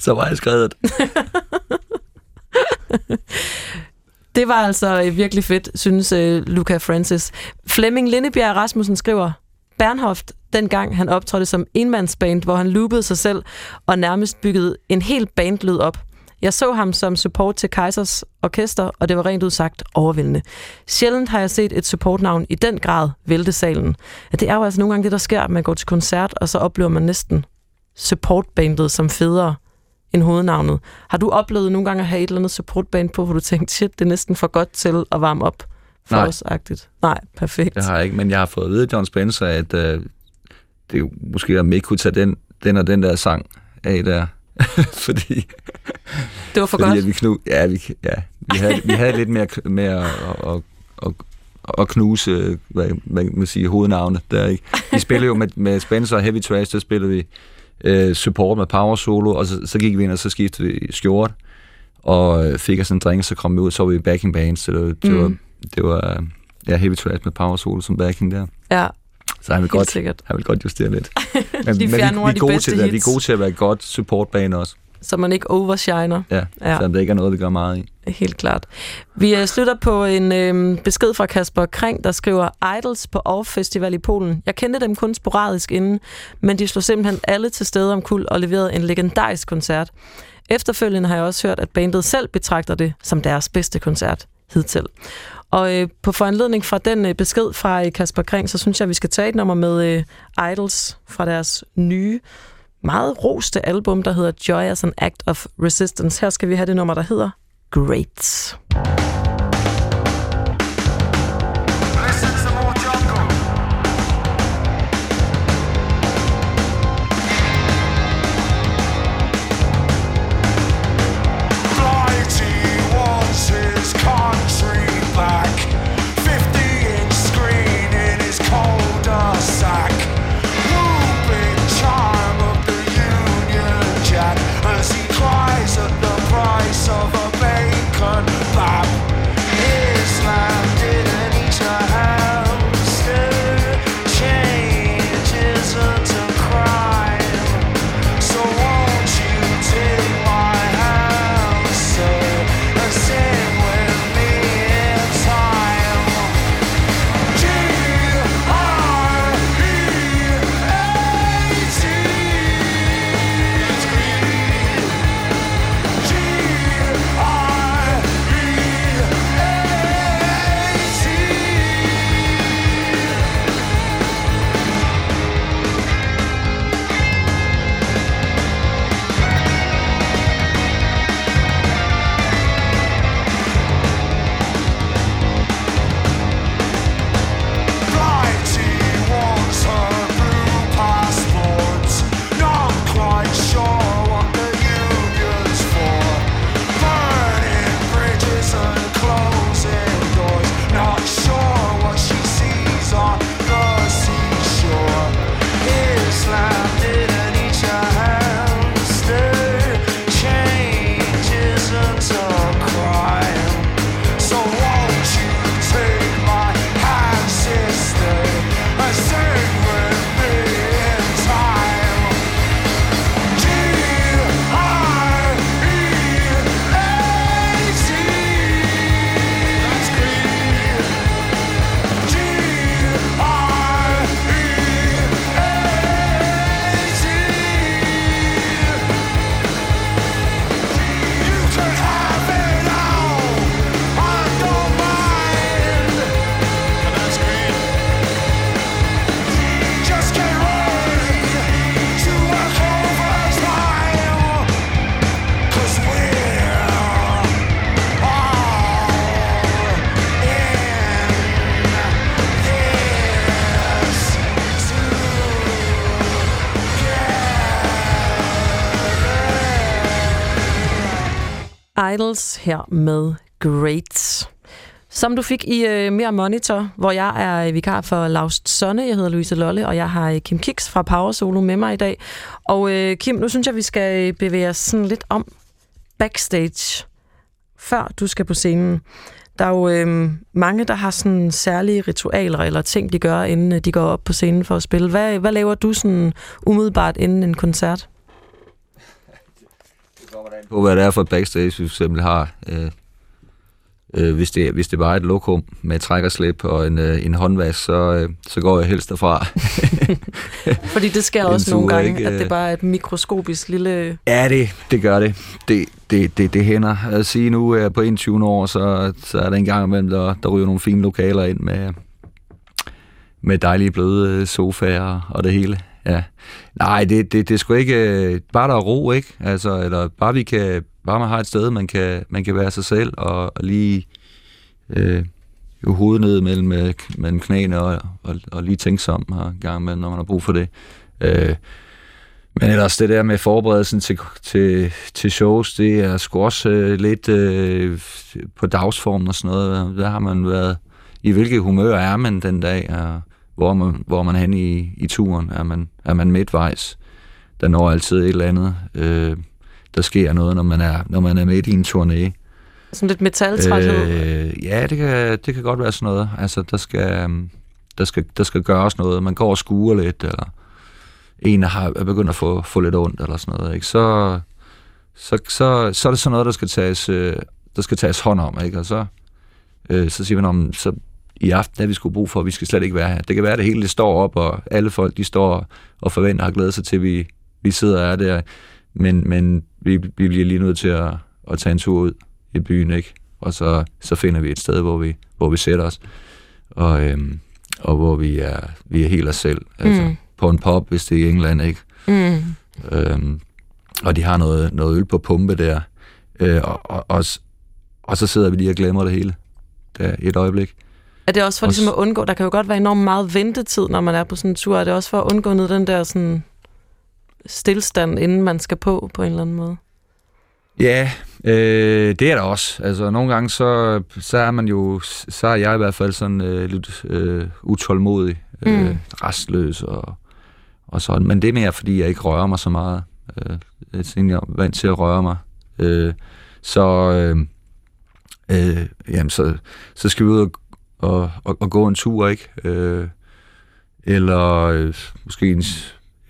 Så var jeg skrevet. Det var altså øh, virkelig fedt, synes øh, Luca Francis. Flemming Lindebjerg Rasmussen skriver, Bernhoft, dengang han optrådte som enmandsband, hvor han loopede sig selv og nærmest byggede en hel bandlyd op. Jeg så ham som support til Kaisers Orkester, og det var rent ud sagt overvældende. Sjældent har jeg set et supportnavn i den grad vælte salen. Ja, det er jo altså nogle gange det, der sker, at man går til koncert, og så oplever man næsten supportbandet som federe end hovednavnet. Har du oplevet nogle gange at have et eller andet supportband på, hvor du tænkte, shit, det er næsten for godt til at varme op for Nej. os-agtigt? Nej, perfekt. Det har jeg ikke, men jeg har fået at vide af John Spencer, at øh, det er måske, om ikke kunne tage den, den og den der sang af der. fordi Det var for fordi godt. At vi, knu, ja, vi, ja, vi, havde, vi havde lidt mere med at, at, at, at knuse hvad, hvad man siger, hovednavnet. Der, ikke? Vi spillede jo med, med Spencer og Heavy Trash, der spillede vi øh, support med power solo, og så, så gik vi ind, og så skiftede vi skjort, og øh, fik os en drink, så kom vi ud, så var vi backing band, så det, det, Mm. var, det var ja, Heavy Trash med power solo som backing der. Ja, Så han vil godt, sikkert. han vil godt justere lidt. Men, men vi, vi, er gode til, at, vi hits. er gode til at være godt supportbane også. Så man ikke overshiner. Ja, Ja. selvom det ikke er noget, vi gør meget i. Helt klart. Vi øh, slutter på en øh, besked fra Kasper Kring, der skriver Idols på Off Festival i Polen. Jeg kendte dem kun sporadisk inden, men de slog simpelthen alle til stede om kul og leverede en legendarisk koncert. Efterfølgende har jeg også hørt, at bandet selv betragter det som deres bedste koncert hidtil. Og øh, på foranledning fra den øh, besked fra øh, Kasper Kring, så synes jeg, at vi skal tage et nummer med øh, Idols fra deres nye, meget roste album, der hedder Joy as an Act of Resistance. Her skal vi have det nummer, der hedder Great. Great. Idols her med Great. Som du fik i øh, Mere Monitor, hvor jeg er vikar for Laust Sonne. Jeg hedder Louise Lolle, og jeg har øh, Kim Kiks fra Power Solo med mig i dag. Og øh, Kim, nu synes jeg, vi skal øh, bevæge os sådan lidt om backstage, før du skal på scenen. Der er jo øh, mange, der har sådan særlige ritualer eller ting, de gør, inden øh, de går op på scenen for at spille. Hvad, hvad laver du sådan umiddelbart inden en koncert? På, hvad det er for et backstage, vi for eksempel har. Øh, øh, hvis, det, hvis det bare er et lokum med træk og slip og en, øh, en håndvask, så, øh, så går jeg helst derfra. Fordi det sker også tur, nogle gange, ikke? at det bare er et mikroskopisk lille... Ja, det, det gør det. Det, det, det, det hænder. At sige nu jeg på 21 år, så, så er der en gang imellem, der, der ryger nogle fine lokaler ind med, med dejlige bløde sofaer og det hele. Ja. Nej, det, det, det er sgu ikke... Øh, bare der er ro, ikke? Altså, eller bare vi kan... Bare man har et sted, man kan, man kan være sig selv og, og lige... Øh, hovedet ned mellem, øh, mellem knæene og, og, og lige tænke sig om her gang med, når man har brug for det. Øh, men ellers det der med forberedelsen til, til, til shows, det er sgu også øh, lidt øh, på dagsformen og sådan noget. Der har man været, i hvilket humør er man den dag, og hvor er man, hvor er man hen i, i turen? Er man, er man midtvejs? Der når altid et eller andet. Øh, der sker noget, når man er, når man er midt i en turné. Sådan lidt metaltræthed. Øh, ja, det kan, det kan godt være sådan noget. Altså, der skal, der skal, der skal gøres noget. Man går og skuer lidt, eller en har, er begyndt at få, få lidt ondt, eller sådan noget. Ikke? Så, så, så, så er det sådan noget, der skal tages, øh, der skal tages hånd om. Ikke? Og så, øh, så siger man, om, så i aften er vi skulle brug for, vi skal slet ikke være her. Det kan være, at det hele det står op, og alle folk de står og forventer og har glædet sig til, at vi, vi sidder og er der. Men, men vi, vi bliver lige nødt til at, at tage en tur ud i byen, ikke? Og så, så finder vi et sted, hvor vi, hvor vi sætter os, og, øhm, og hvor vi er, vi er helt os selv. Altså, Mm. På en pop, hvis det er i England, ikke? mm. Øhm, og de har noget, noget øl på pumpe der. Øh, og, og, og, og så sidder vi lige og glemmer det hele der et øjeblik. Er det også for Også- ligesom at undgå, der kan jo godt være enormt meget ventetid, når man er på sådan en tur. Er det også for at undgå af den der sådan stillstand, inden man skal på, på en eller anden måde? Ja, øh, det er der også. Altså, nogle gange, så, så er man jo, så er jeg i hvert fald sådan øh, lidt øh, utålmodig, øh, Mm. restløs og, og sådan. Men det er mere, fordi jeg ikke rører mig så meget. Øh, jeg er egentlig vant til at røre mig. Øh, så, øh, øh, jamen, så, så skal vi ud og, og, og, og gå en tur, ikke? Øh, eller øh, måske en,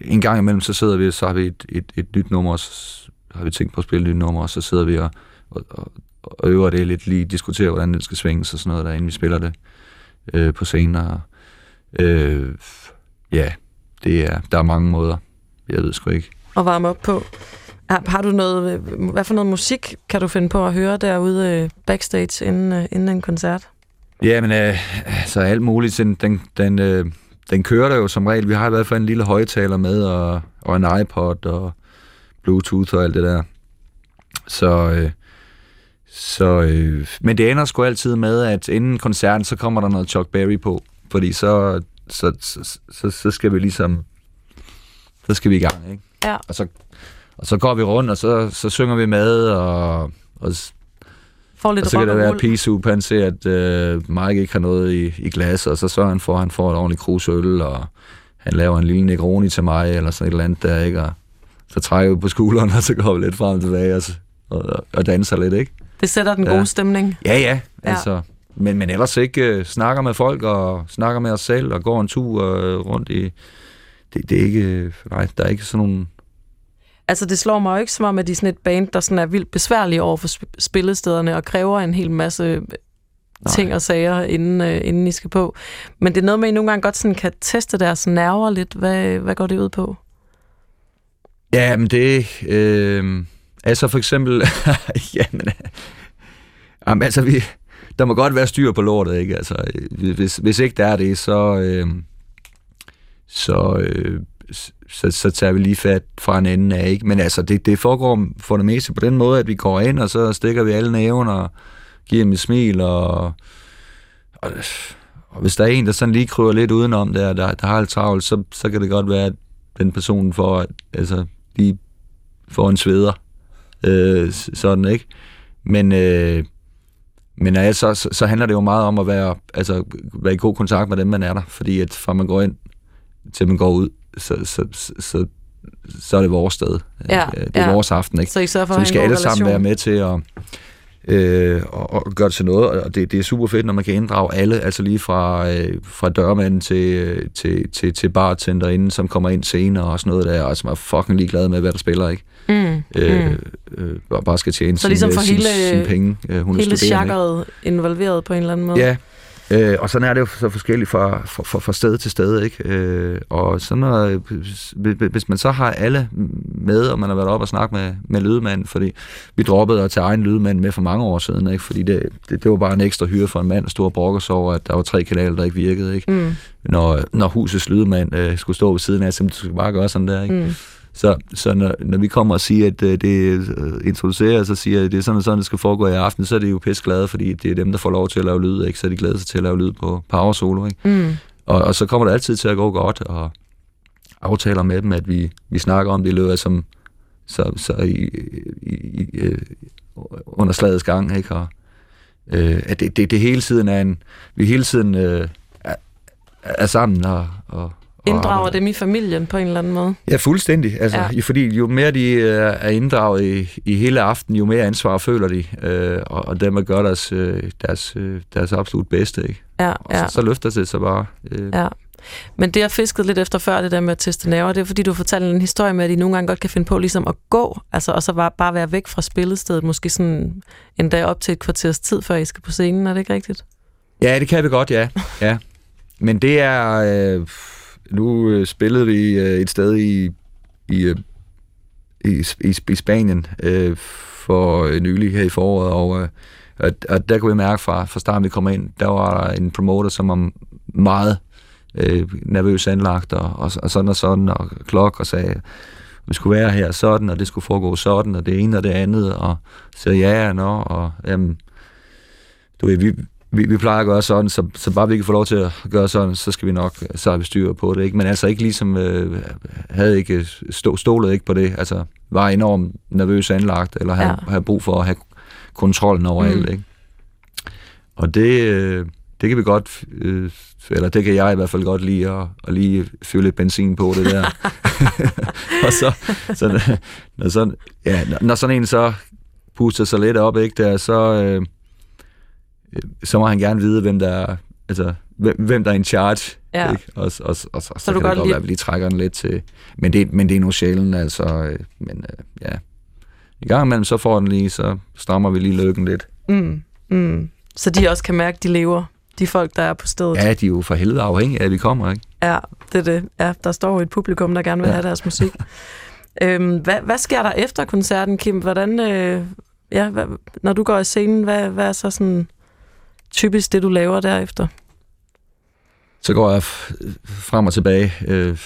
en gang imellem, så sidder vi, så har vi et, et, et nyt nummer, og så har vi tænkt på at spille et nyt nummer, og så sidder vi og, og, og, og øver det lidt, lige diskuterer, hvordan det skal svinges og sådan noget, der, inden vi spiller det øh, på scenen. Og, øh, ja, det er, der er mange måder. Jeg ved sgu ikke. Og varme op på. Har, har du noget, hvad for noget musik kan du finde på at høre derude øh, backstage inden, øh, inden en koncert? Ja, men øh, altså alt muligt. Den, den, den, øh, den kører der jo som regel. Vi har i hvert fald en lille højtaler med, og, og en iPod, og Bluetooth og alt det der. Så, øh, så øh, men det ender sgu altid med, at inden koncerten, så kommer der noget Chuck Berry på. Fordi så, så, så, så, så skal vi ligesom, så skal vi i gang, ikke? Ja. Og så, og så går vi rundt, og så, så synger vi med, og, og Får lidt og så kan og være, at P-Soup, han ser, at øh, Mike ikke har noget i, i glas, og så sørger han for, at han får et ordentligt krus øl, og han laver en lille Negroni til mig, eller sådan et eller andet der, ikke? Og så trækker vi på skulderen, og så går vi lidt frem og tilbage, og, og, og danser lidt, ikke? Det sætter den Ja. gode stemning. Ja, ja, Ja. altså. Men, men ellers ikke øh, snakker med folk, og snakker med os selv, og går en tur øh, rundt i... Det, det er ikke... øh, Nej, der er ikke sådan nogle... Altså, det slår mig jo ikke som om, at de er sådan et band, der sådan er vildt besværlige over for sp- spillestederne og kræver en hel masse ting og sager, inden, øh, inden I skal på. Men det er noget med, at I nogle gange godt sådan kan teste deres nerver lidt. Hvad, hvad går det ud på? Ja, men det... Øh, altså for eksempel... jamen, øh, jamen, altså vi... Der må godt være styr på lortet, ikke? Altså, øh, hvis, hvis ikke der er det, så... Øh, så, øh, så, så tager vi lige fat fra en ende af, ikke? Men altså, det, det foregår for det meste på den måde, at vi går ind, og så stikker vi alle næven og giver dem et smil, og, og, og hvis der er en, der sådan lige kryber lidt udenom der, der, der har lidt travlt, så, så kan det godt være, at den person får, altså, lige får en sveder. Øh, sådan, ikke? men, øh, men altså, så, så, så handler det jo meget om at være, altså, være i god kontakt med dem, man er der. Fordi at fra man går ind, til man går ud, så, så, så, så, så er det vores sted. Ja, Øh, det er ja. vores aften, ikke? Så I for Så vi skal alle god sammen relation. være med til at øh, og, og gøre det til noget, og det, det er super fedt, når man kan inddrage alle, altså lige fra, øh, fra dørmanden til, øh, til, til, til bartenderinden, som kommer ind senere og sådan noget der, og som er fucking ligeglade med, hvad der spiller, ikke? Mm, Øh, mm. øh, og bare skal tjene Så ligesom sin, for sin, hele- sin penge. Øh, hun er Hele studerende, ikke? involveret på en eller anden måde. Ja, øh, og sådan er det jo så forskelligt fra, fra, fra, fra sted til sted, ikke? Øh, og så når, hvis- man så har alle med, og man har været op og snakke med, med lydmanden, fordi vi droppede at tage egen lydmand med for mange år siden, ikke? Fordi det, det, det var bare en ekstra hyre for en mand, der stod og brokkede over, at der var tre kanaler, der ikke virkede, ikke? Mm, Når, når husets lydmand øh, skulle stå ved siden af, så skulle bare gøre sådan der, ikke? mm. Så, så når, når vi kommer og siger, at øh, det øh, introducerer, så siger, at det er sådan og sådan, det skal foregå i aften, så er de jo pisse glade, fordi det er dem, der får lov til at lave lyd, ikke? så de glæder sig til at lave lyd på power solo. Ikke? Mm. Og, og så kommer det altid til at gå godt, og aftaler med dem, at vi, vi snakker om det i løbet af som, så, så i, i, i, øh, under slagets gang, ikke? Og, øh, at det, det, det hele tiden er en, vi hele tiden øh, er, er sammen og og Inddrager dem i familien på en eller anden måde. Ja, fuldstændig. Altså, Ja. Fordi jo mere de øh, er inddraget i, i hele aften, jo mere ansvar føler de, øh, og, og dem at gøre deres, øh, deres, øh, deres absolut bedste. Ikke? Ja, Og ja, så, så løfter det sig bare. Øh, ja. Men det, jeg fiskede lidt efter før, det der med at teste nerver, det er fordi, du fortalte en historie med, at de nogle gange godt kan finde på ligesom at gå, altså, og så bare, bare være væk fra spillestedet, måske sådan en dag op til et kvarters tid, før I skal på scenen, er det ikke rigtigt? Ja, det kan vi godt, ja. ja. Men det er... Øh, nu øh, spillede vi øh, et sted i, i, øh, i, i, i Spanien øh, for øh, nylig her i foråret, og, øh, og, og der kunne vi mærke fra, fra starten, vi kom ind, der var der en promoter, som var meget øh, nervøs anlagt, og, og, og sådan og sådan, og klok, og sagde, vi skulle være her sådan, og det skulle foregå sådan, og det ene og det andet, og så ja, nå, og jamen, du ved, vi, vi, vi plejer at gøre sådan, så, så bare vi kan få lov til at gøre sådan, så skal vi nok, så har vi styr på det, ikke? Men altså ikke ligesom, øh, havde ikke stå, stolet ikke på det, altså var enormt nervøs anlagt, eller havde, Ja. havde brug for at have kontrollen over Mm. alt, ikke? Og det, øh, det kan vi godt, øh, eller det kan jeg i hvert fald godt lide, at, at lige fylde lidt benzin på det der. og så, så når, sådan, ja, når, sådan en så puster sig lidt op, ikke, der, så, øh, så må han gerne vide, hvem der er, altså, hvem, hvem der er in charge. Ja. Ikke? Og, og, og, og, så, du kan godt det godt lide- være, at vi lige trækker den lidt til. Men det, men det er nu sjældent, altså. Øh, men øh, ja. I gang imellem, så får den lige, så strammer vi lige lykken lidt. Mm, mm. Så de også kan mærke, at de lever, de folk, der er på stedet. Ja, de er jo for helvede afhængige af, at vi kommer, ikke? Ja, det er det. Ja, der står jo et publikum, der gerne vil Ja. have deres musik. øhm, hvad, hvad sker der efter koncerten, Kim? Hvordan, øh, ja, hvad, når du går i scenen, hvad, hvad er så sådan typisk det, du laver derefter? Så går jeg frem og tilbage, øh,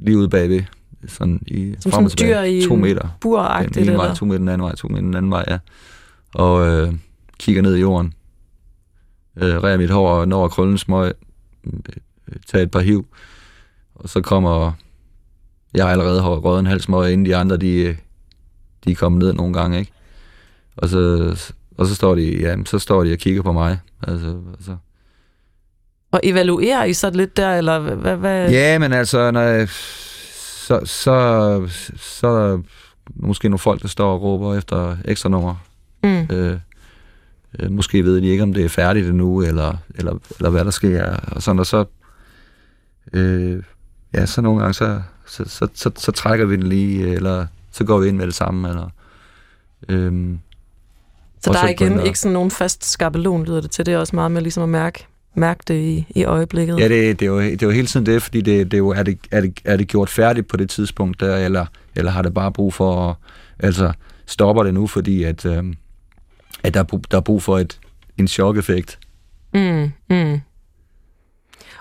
lige ude bagved, sådan i, Som frem og sådan dyr tilbage, i to meter. Buragtigt, Den ene vej, eller? to meter den anden vej, to meter den anden vej, ja. Og øh, kigger ned i jorden, øh, rærer mit hår og når at krølle en smøg, øh, tager et par hiv, og så kommer, jeg har allerede har røget en halv smøg, inden de andre, de, øh, de er kommet ned nogle gange, ikke? Og så, og så står de, ja, så står de og kigger på mig, altså, altså Og evaluerer I så lidt der, eller hvad? hvad? Ja, men altså, når jeg, så, så, så er der måske nogle folk, der står og råber efter ekstra nummer. Mm. Øh, øh, måske ved de ikke, om det er færdigt endnu, eller, eller, eller hvad der sker. Og sådan, og så, øh, ja, så nogle gange, så, så, så, så, så trækker vi den lige, eller så går vi ind med det samme, eller... Øh, Så der er igen ikke sådan nogen fast skabelon, lyder det til. Det er også meget med ligesom at mærke, mærke det i, i øjeblikket. Ja, det, det, er jo, det er jo hele tiden det, fordi det, det er, jo, er, det, er, det, er det gjort færdigt på det tidspunkt der, eller, eller har det bare brug for, at, altså stopper det nu, fordi at, øhm, at der, er, der er brug for et, en chok-effekt. Mm, mm.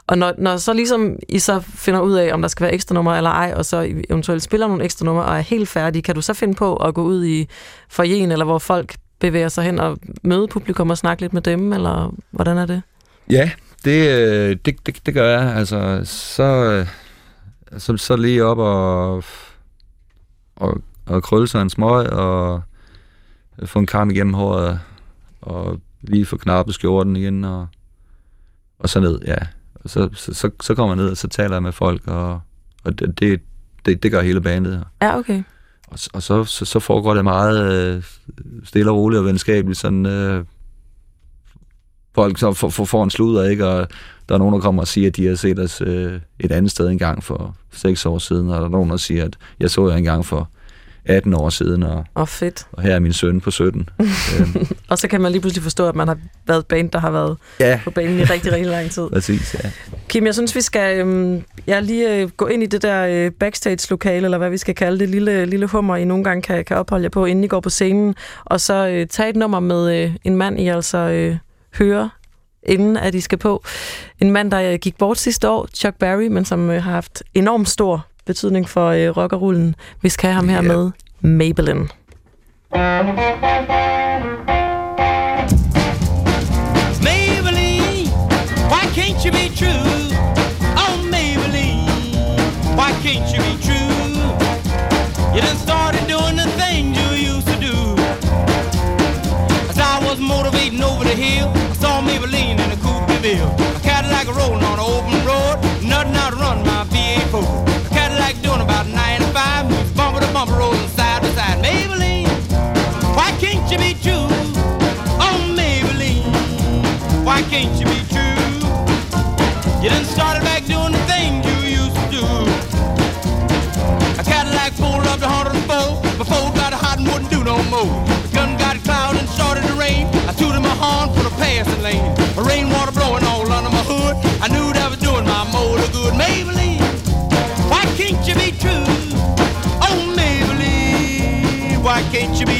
Og når, når så ligesom I så finder ud af, om der skal være ekstra nummer eller ej, og så eventuelt spiller nogle ekstra numre og er helt færdige, kan du så finde på at gå ud i forjen, eller hvor folk bevæger sig hen og møde publikum og snakke lidt med dem, eller hvordan er det? Ja, det, øh, det, det, det gør jeg. Altså, så, øh, så, så lige op og, og, og krølle sig en smøg, og få en kam igennem håret, og lige få knappet skjorten igen, og, og så ned, ja. Og så, så, så, så kommer jeg ned, og så taler jeg med folk, og, og det, det, det, det gør hele bandet. Ja, okay. Og, og så, så, så foregår det meget øh, stille og roligt og venskabeligt, sådan... Øh, folk så får, får, får en sludder, ikke? Og der er nogen, der kommer og siger, at de har set os øh, et andet sted engang for seks år siden, og der er nogen, der siger, at jeg så jer engang for 18 år siden, og, oh, fedt. og her er min søn på 17. øhm, Og så kan man lige pludselig forstå, at man har været et band, der har været ja, på banen i rigtig, rigtig lang tid. præcis, ja. Kim, jeg synes, vi skal øhm, ja, lige øh, gå ind i det der øh, backstage-lokale, eller hvad vi skal kalde det, lille, lille hummer, I nogle gange kan, kan opholde jer på, inden I går på scenen, og så øh, tage et nummer med øh, en mand, I altså øh, hører, inden at I skal på. En mand, der øh, gik bort sidste år, Chuck Berry, men som øh, har haft enormt stor betydning for øh, rockerullen. Vi skal have ham her Ja. med Maybelline. Maybelline, why can't you be true? Oh, Maybelline, why can't you be true? You done started doing the things you used to do. As I was motivating over the hill, I saw Maybelline in a coupe de ville. Why can't you be true? You done started back doing the things you used to do. A Cadillac pulled up to 104, before it got hot and wouldn't do no more. The gun got cloud and started to rain. I tooted my horn for the passing lane. The rainwater blowing all under my hood. I knew that was doing my motor good. Maybelline, why can't you be true? Oh, Maybelline, why can't you be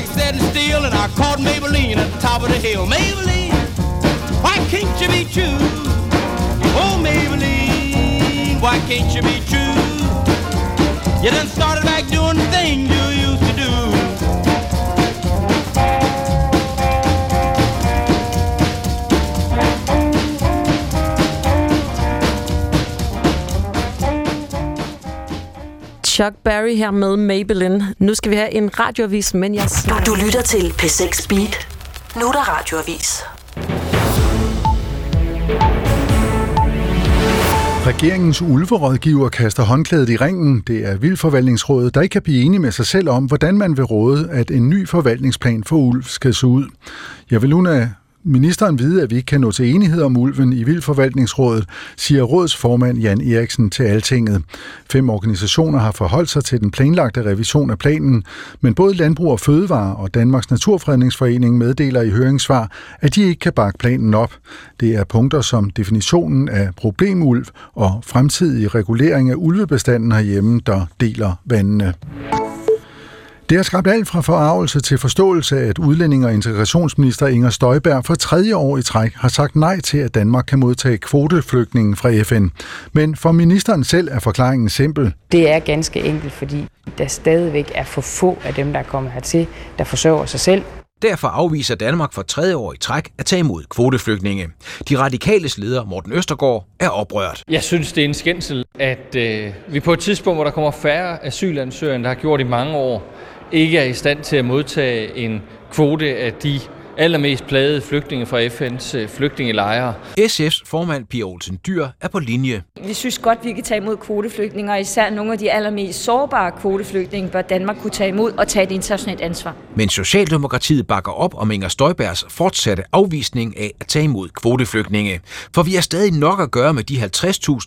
like setting still, and I caught Maybelline at the top of the hill. Maybelline, why can't you be true? Oh, Maybelline, why can't you be true? You done started back doing the thing you Chuck Berry her med Maybelline. Nu skal vi have en radioavis, men jeg Du, snakker... du lytter til P6 Beat. Nu er der radioavis. Regeringens ulverådgiver kaster håndklædet i ringen. Det er Vildforvaltningsrådet, der ikke kan blive enige med sig selv om, hvordan man vil råde, at en ny forvaltningsplan for ulv skal se ud. Jeg vil nu lade ministeren vide, at vi ikke kan nå til enighed om ulven i Vildforvaltningsrådet, siger rådsformand Jan Eriksen til Altinget. Fem organisationer har forholdt sig til den planlagte revision af planen, men både Landbrug og Fødevare og Danmarks Naturfredningsforening meddeler i høringssvar, at de ikke kan bakke planen op. Det er punkter som definitionen af problemulv og fremtidig regulering af ulvebestanden herhjemme, der deler vandene. Det har skabt alt fra forarvelse til forståelse af, at udlænding- og integrationsminister Inger Støjberg for tredje år i træk har sagt nej til, at Danmark kan modtage kvoteflygtninge fra FN. Men for ministeren selv er forklaringen simpel. Det er ganske enkelt, fordi der stadigvæk er for få af dem, der er kommet hertil, der forsørger sig selv. Derfor afviser Danmark for tredje år i træk at tage imod kvoteflygtninge. De radikales leder, Morten Østergaard, er oprørt. Jeg synes, det er en skændsel, at øh, vi på et tidspunkt, hvor der kommer færre asylansøgere, end der har gjort i mange år, ikke er i stand til at modtage en kvote af de allermest plagede flygtninge fra FN's øh, flygtningelejre. SF's formand Pia Olsen Dyr er på linje. Vi synes godt, vi kan tage imod kvoteflygtninge, og især nogle af de allermest sårbare kvoteflygtninge bør Danmark kunne tage imod og tage et internationalt ansvar. Men Socialdemokratiet bakker op om Inger Støjbergs fortsatte afvisning af at tage imod kvoteflygtninge. For vi har stadig nok at gøre med de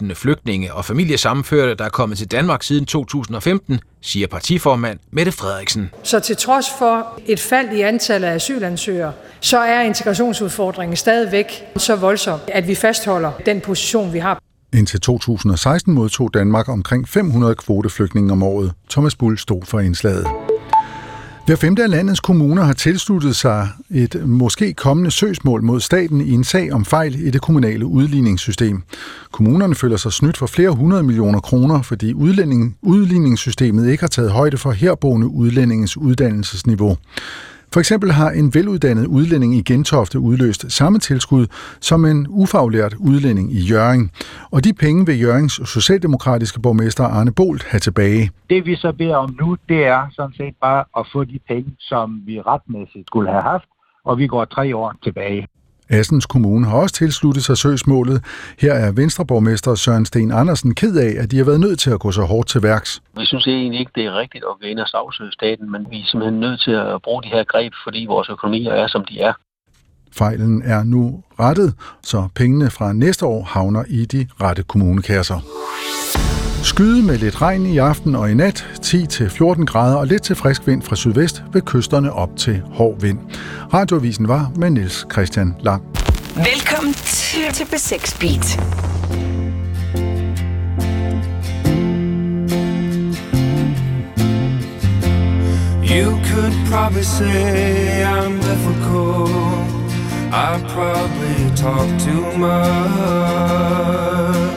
50.000 flygtninge og familiesammenførte, der er kommet til Danmark siden 2015, siger partiformand Mette Frederiksen. Så til trods for et fald i antallet af asylansøgere, så er integrationsudfordringen stadigvæk så voldsom, at vi fastholder den position, vi har. Indtil 2016 modtog Danmark omkring 500 kvoteflygtninge om året. Thomas Bull stod for indslaget. Hver femte af landets kommuner har tilsluttet sig et måske kommende søgsmål mod staten i en sag om fejl i det kommunale udligningssystem. Kommunerne føler sig snydt for flere hundrede millioner kroner, fordi udligningssystemet ikke har taget højde for herboende udlændinges uddannelsesniveau. For eksempel har en veluddannet udlænding i Gentofte udløst samme tilskud som en ufaglært udlænding i Jøring. Og de penge vil Jørgens socialdemokratiske borgmester Arne Bolt have tilbage. Det vi så beder om nu, det er sådan set bare at få de penge, som vi retmæssigt skulle have haft, og vi går tre år tilbage. Assens Kommune har også tilsluttet sig søgsmålet. Her er Venstreborgmester Søren Sten Andersen ked af, at de har været nødt til at gå så hårdt til værks. Vi synes egentlig ikke, det er rigtigt at gå ind og sagsøge staten, men vi er simpelthen nødt til at bruge de her greb, fordi vores økonomier er, som de er. Fejlen er nu rettet, så pengene fra næste år havner i de rette kommunekasser. Skyde med lidt regn i aften og i nat, 10-14 grader og lidt til frisk vind fra sydvest ved kysterne op til hård vind. Radioavisen var med Niels Christian Lang. Velkommen til, til B6 Beat. You could probably say I'm difficult. I probably talk too much.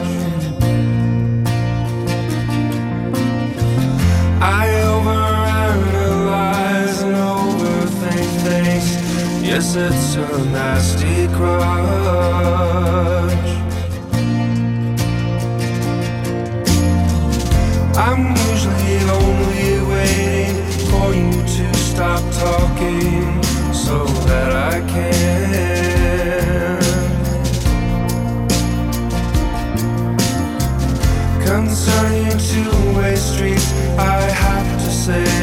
I overanalyze and overthink things. Yes, it's a nasty crutch. I'm usually only waiting for you to stop talking so that I can. Say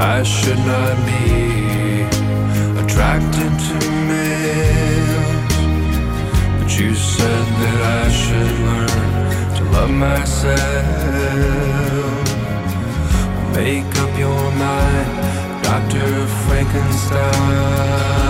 I should not be attracted to males. But you said that I should learn to love myself. Make up your mind, Dr. Frankenstein.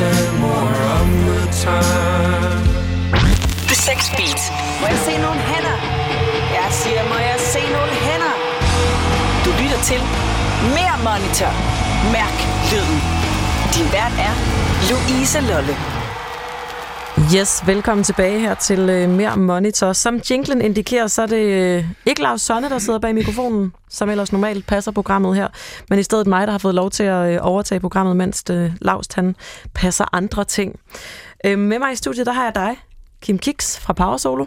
More of the time. The Sex Beat. Må jeg se nogle hænder? Jeg siger, må jeg se nogle hænder? Du lytter til Mere Monitor. Mærk lyden. Din vært er Louise Lolle. Yes, velkommen tilbage her til øh, Mere Monitor. Som jinglen indikerer, så er det øh, ikke Lars Sonne, der sidder bag mikrofonen, som ellers normalt passer programmet her, men i stedet mig, der har fået lov til at øh, overtage programmet, mens øh, Lars han passer andre ting. Øh, med mig i studiet, der har jeg dig, Kim Kiks fra Power Solo.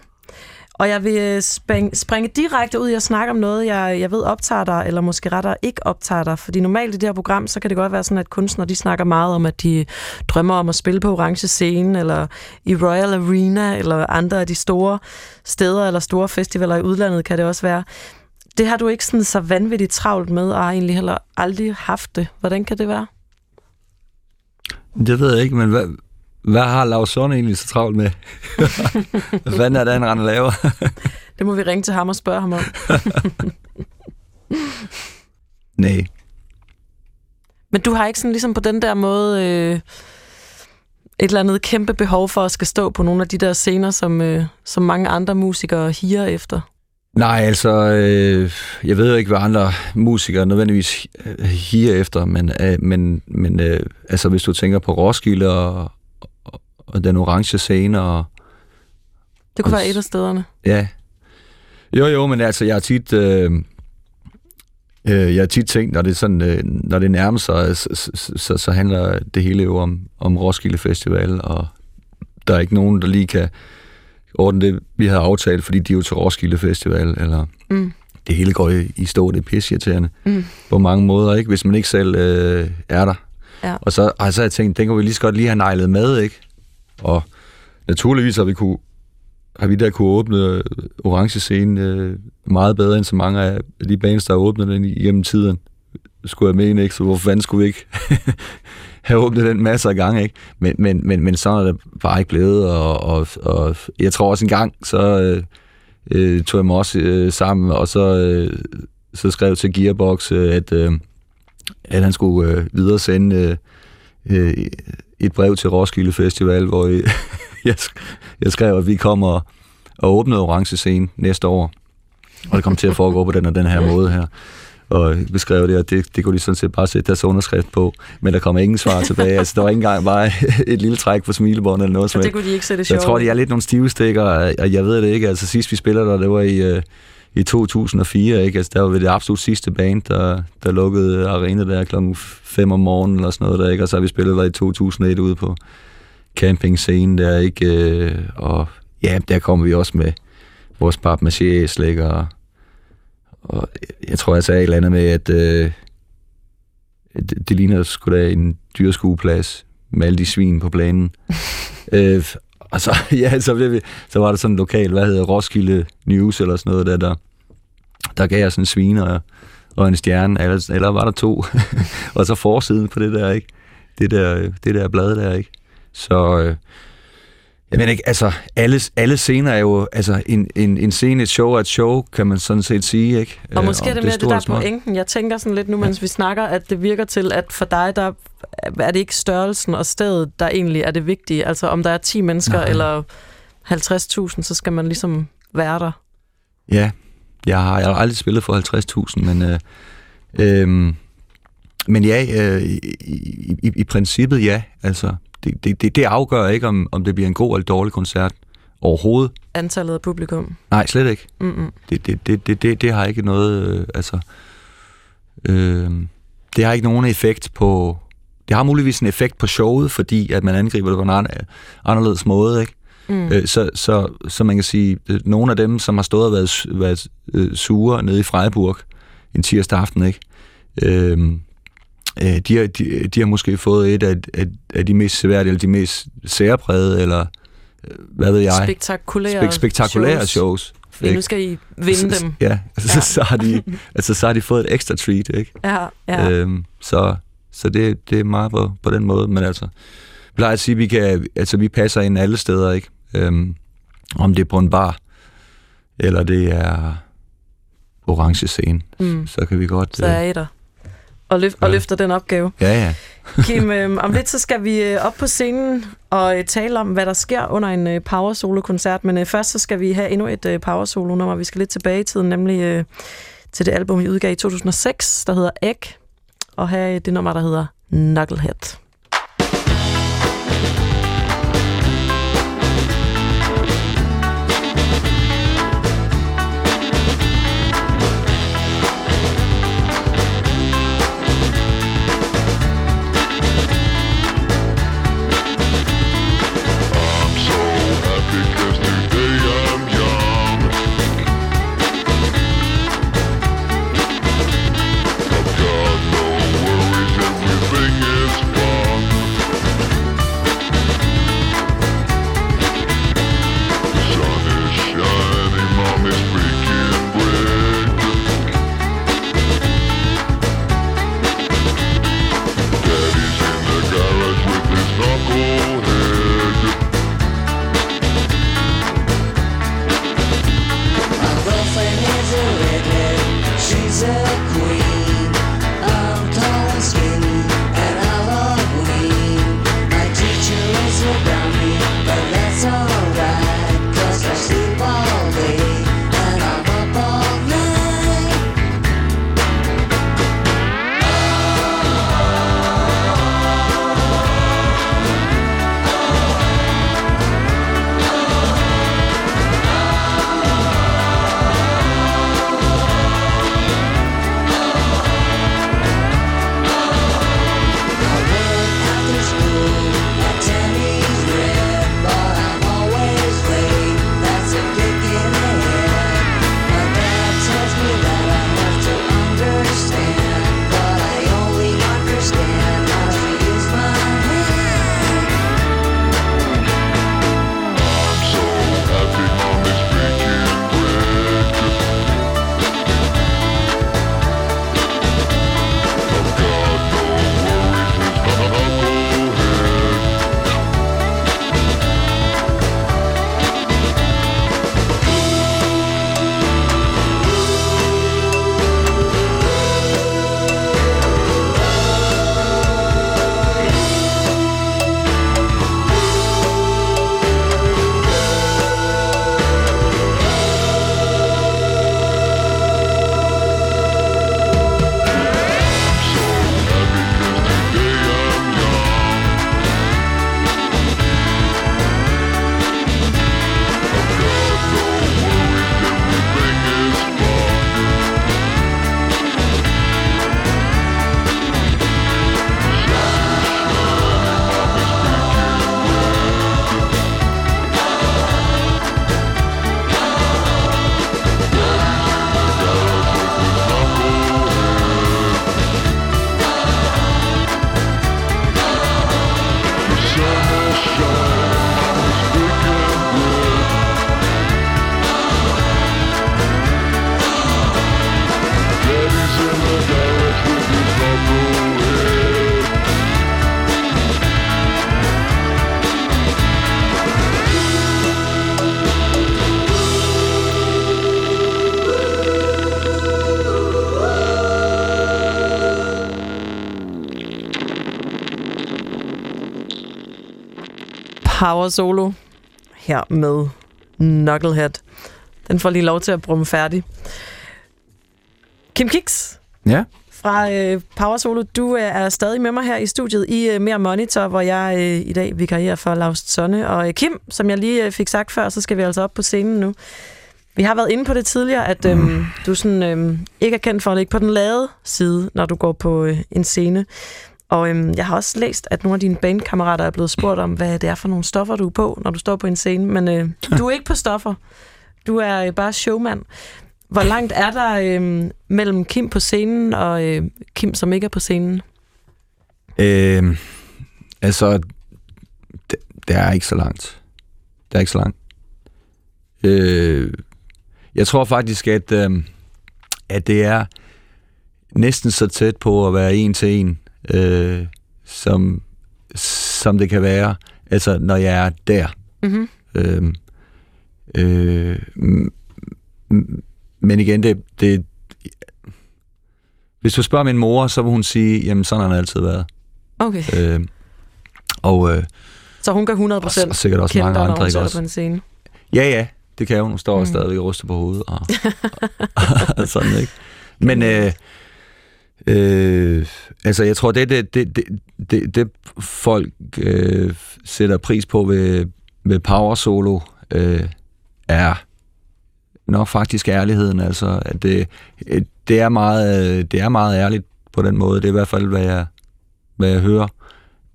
Og jeg vil øh, springe, springe direkte ud i at snakke om noget, jeg, jeg ved optager dig, eller måske rettere ikke optager dig. Fordi normalt i det her program, så kan det godt være sådan, at kunstnere de snakker meget om, at de drømmer om at spille på orange scene, eller i Royal Arena, eller andre af de store steder, eller store festivaler i udlandet kan det også være. Det har du ikke sådan så vanvittigt travlt med, og har egentlig heller aldrig haft det. Hvordan kan det være? Det ved jeg ikke, men hvad, hvad har Lars Sonne egentlig så travlt med? hvad fanden er det, han render laver? Det må vi ringe til ham og spørge ham om. Nej. Men du har ikke sådan ligesom på den der måde øh, et eller andet kæmpe behov for at skal stå på nogle af de der scener, som, øh, som mange andre musikere higer efter? Nej, altså, øh, jeg ved jo ikke, hvad andre musikere nødvendigvis øh, higer efter, men, øh, men, men øh, altså, hvis du tænker på Roskilde og, og, den orange scene og... Det kunne og, være et af stederne. Ja. Jo, jo, men altså, jeg har tit... Øh, øh, jeg har tit tænkt, når det, sådan, øh, når det nærmer sig, så, så, så, så handler det hele jo om, om Roskilde Festival, og der er ikke nogen, der lige kan ordne det, vi havde aftalt, fordi de er jo til Roskilde Festival, eller Mm. det hele går i, i stå, det er pisseirriterende Mm. på mange måder, ikke? hvis man ikke selv øh, er der. Ja. Og så, og så har jeg tænkt, den kunne vi lige så godt lige have nejlet med, ikke? Og naturligvis har vi, kunne, har vi der kunne åbne øh, orange scene øh, meget bedre end så mange af de bands, der har åbnet den igennem tiden. Skulle jeg mene, ikke? Så hvorfor fanden skulle vi ikke have åbnet den masser af gange, ikke? Men, men, men, men sådan er det bare ikke blevet, og, og, og jeg tror også en gang, så øh, øh, tog jeg mig også øh, sammen, og så, øh, så skrev til Gearbox, øh, at, øh, at han skulle øh, videre sende øh, øh, et brev til Roskilde Festival, hvor jeg, jeg skrev, at vi kommer og, åbner orange scene næste år, og det kommer til at foregå på den og den her måde her og beskrev det, og det, det kunne de sådan set bare sætte deres underskrift på, men der kommer ingen svar tilbage. altså, der var ikke engang bare et lille træk på smilebåndet eller noget. som det kunne de ikke sætte Så jeg tror, de er lidt nogle stive stikker, og jeg ved det ikke. Altså sidst vi spillede der, det var i, øh, i 2004, ikke? Altså, der var ved det absolut sidste band, der, der lukkede arena der klokken 5 om morgenen eller sådan noget der, ikke? Og så har vi spillet der i 2001 ude på campingscenen der, ikke? Øh, Og ja, der kommer vi også med vores papmaché slik og, og jeg tror, jeg sagde et eller andet med, at øh, det, det ligner sgu da en dyrskueplads med alle de svin på planen. øh, og så, ja, så, blev vi, så var der sådan en lokal, hvad hedder Roskilde News eller sådan noget der, der, der gav jeg sådan en svin og, og en stjerne, eller, eller var der to, og så forsiden på det der, ikke? Det der, det der blad der, ikke? Så, øh, jeg ved ikke, altså, alle, alle scener er jo, altså, en, en, en scene, et show er et show, kan man sådan set sige, ikke? Og måske Øh, er det om mere det der pointen. Jeg tænker sådan lidt nu, mens vi snakker, at det virker til, at for dig, der er det ikke størrelsen og stedet, der egentlig er det vigtige. Altså om der er 10 mennesker Nej. eller 50.000, så skal man ligesom være der. Ja, jeg har, jeg har aldrig spillet for 50.000, men, øh, øh, men ja, øh, i, i, i, princippet ja. Altså, det, det, det, afgør ikke, om, om det bliver en god eller dårlig koncert overhovedet. Antallet af publikum. Nej, slet ikke. Mm-mm. Det, det, det, det, det, det har ikke noget, øh, altså, øh, det har ikke nogen effekt på, det har muligvis en effekt på showet, fordi at man angriber det på en an- anderledes måde, ikke? Mm. Øh, så, så, så man kan sige, at nogle af dem, som har stået og været, været øh, sure nede i Freiburg en tirsdag aften, ikke? Øhm, øh, de, har, de, de har måske fået et af, af, af de mest seværdige, eller de mest særprægede, eller øh, hvad ved jeg? Spektakulære Spek- spektakulære shows. shows. Fordi ikke? nu skal I vinde Så- dem. Ja, altså, ja. Så, har de, altså, så har de fået et ekstra treat, ikke? Ja, ja. Øhm, så så det, det er meget på, på den måde, men altså, plejer at sige, at vi, kan, altså, vi passer ind alle steder, ikke? Øhm, om det er på en bar, eller det er orange scene, Mm. så kan vi godt... Så er I der. Og, løf- og løfter den opgave. Ja, ja. Kim, øh, om lidt så skal vi øh, op på scenen og øh, tale om, hvad der sker under en øh, power solo koncert. Men øh, først så skal vi have endnu et øh, power solo nummer. Vi skal lidt tilbage i tiden, nemlig øh, til det album, I udgav i 2006, der hedder Egg. Og have det nummer, der hedder Knucklehead. Bye. Power Solo her med Knucklehead. Den får lige lov til at brumme færdig. Kim Kiks Ja. fra øh, Power Solo, du øh, er stadig med mig her i studiet i øh, Mere Monitor, hvor jeg øh, i dag vikarierer for Laust Sonne. Og øh, Kim, som jeg lige øh, fik sagt før, så skal vi altså op på scenen nu. Vi har været inde på det tidligere, at øh, du sådan, øh, ikke er kendt for at ligge på den lade side, når du går på øh, en scene. Og øhm, jeg har også læst, at nogle af dine bandkammerater er blevet spurgt om, hvad det er for nogle stoffer, du er på, når du står på en scene. Men øh, du er ikke på stoffer. Du er øh, bare showmand. Hvor langt er der øh, mellem Kim på scenen og øh, Kim, som ikke er på scenen? Øh, altså, det, det er ikke så langt. Det er ikke så langt. Øh, jeg tror faktisk, at, øh, at det er næsten så tæt på at være en til en, øh, som, som det kan være, altså når jeg er der. Mm-hmm. Øh, øh, m- men igen, det, det, hvis du spørger min mor, så vil hun sige, jamen sådan har han altid været. Okay. Øh, og øh, Så hun kan 100% og sikkert også mange dig, andre, ikke også? på en scene. ja, ja, det kan hun. Hun står mm. stadigvæk og ryster på hovedet. Og, og sådan, ikke? Men øh, øh, altså, jeg tror, det det, det, det, det, det folk øh, sætter pris på ved, ved Power Solo, øh, er nok faktisk ærligheden. Altså, at det, øh, det, er meget, øh, det er meget ærligt på den måde. Det er i hvert fald, hvad jeg, hvad jeg hører.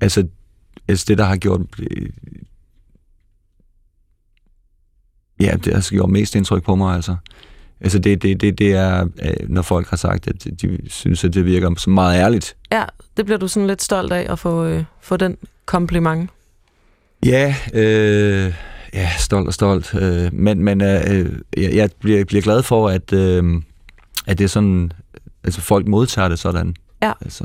Altså, altså det, der har gjort... Øh, ja, det har gjort mest indtryk på mig, altså. Altså, det, det, det, det er, øh, når folk har sagt, at de synes, at det virker som meget ærligt. Ja, det bliver du sådan lidt stolt af at få, øh, få den kompliment. Ja, øh, ja, stolt og stolt. Øh, men men øh, jeg, jeg bliver, bliver glad for, at, øh, at det er sådan, altså folk modtager det sådan. Ja. Altså,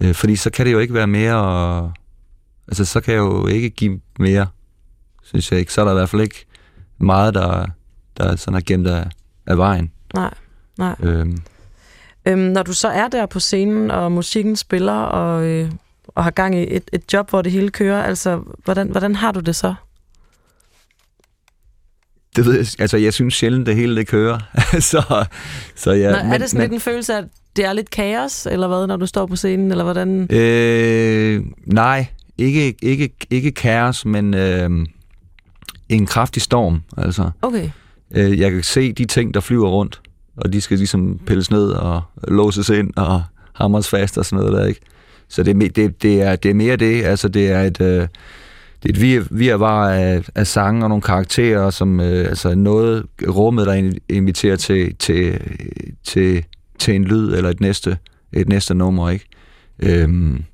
øh, fordi så kan det jo ikke være mere, og, altså så kan jeg jo ikke give mere, synes jeg ikke. Så er der i hvert fald ikke meget, der, der sådan er gemt af, af vejen. Nej, nej. Øhm, Øhm, når du så er der på scenen, og musikken spiller, og, øh, og har gang i et, et job, hvor det hele kører, altså, hvordan, hvordan har du det så? det ved jeg, altså jeg synes sjældent, det hele det kører. så, så ja, Nå, er det sådan lidt en følelse af, at det er lidt kaos, eller hvad, når du står på scenen, eller hvordan? Øh, nej, ikke, ikke, ikke kaos, men øh, en kraftig storm. Altså. Okay. Øh, jeg kan se de ting, der flyver rundt, og de skal ligesom pilles ned og låses ind og hamres fast og sådan noget der, ikke? Så det, det, det, er, det er mere det. Altså, det er et, øh, det er et vir, virvar af, af sange og nogle karakterer, som øh, altså noget rummet, der inviterer til, til, til, til en lyd eller et næste, et næste nummer, ikke? Øhm,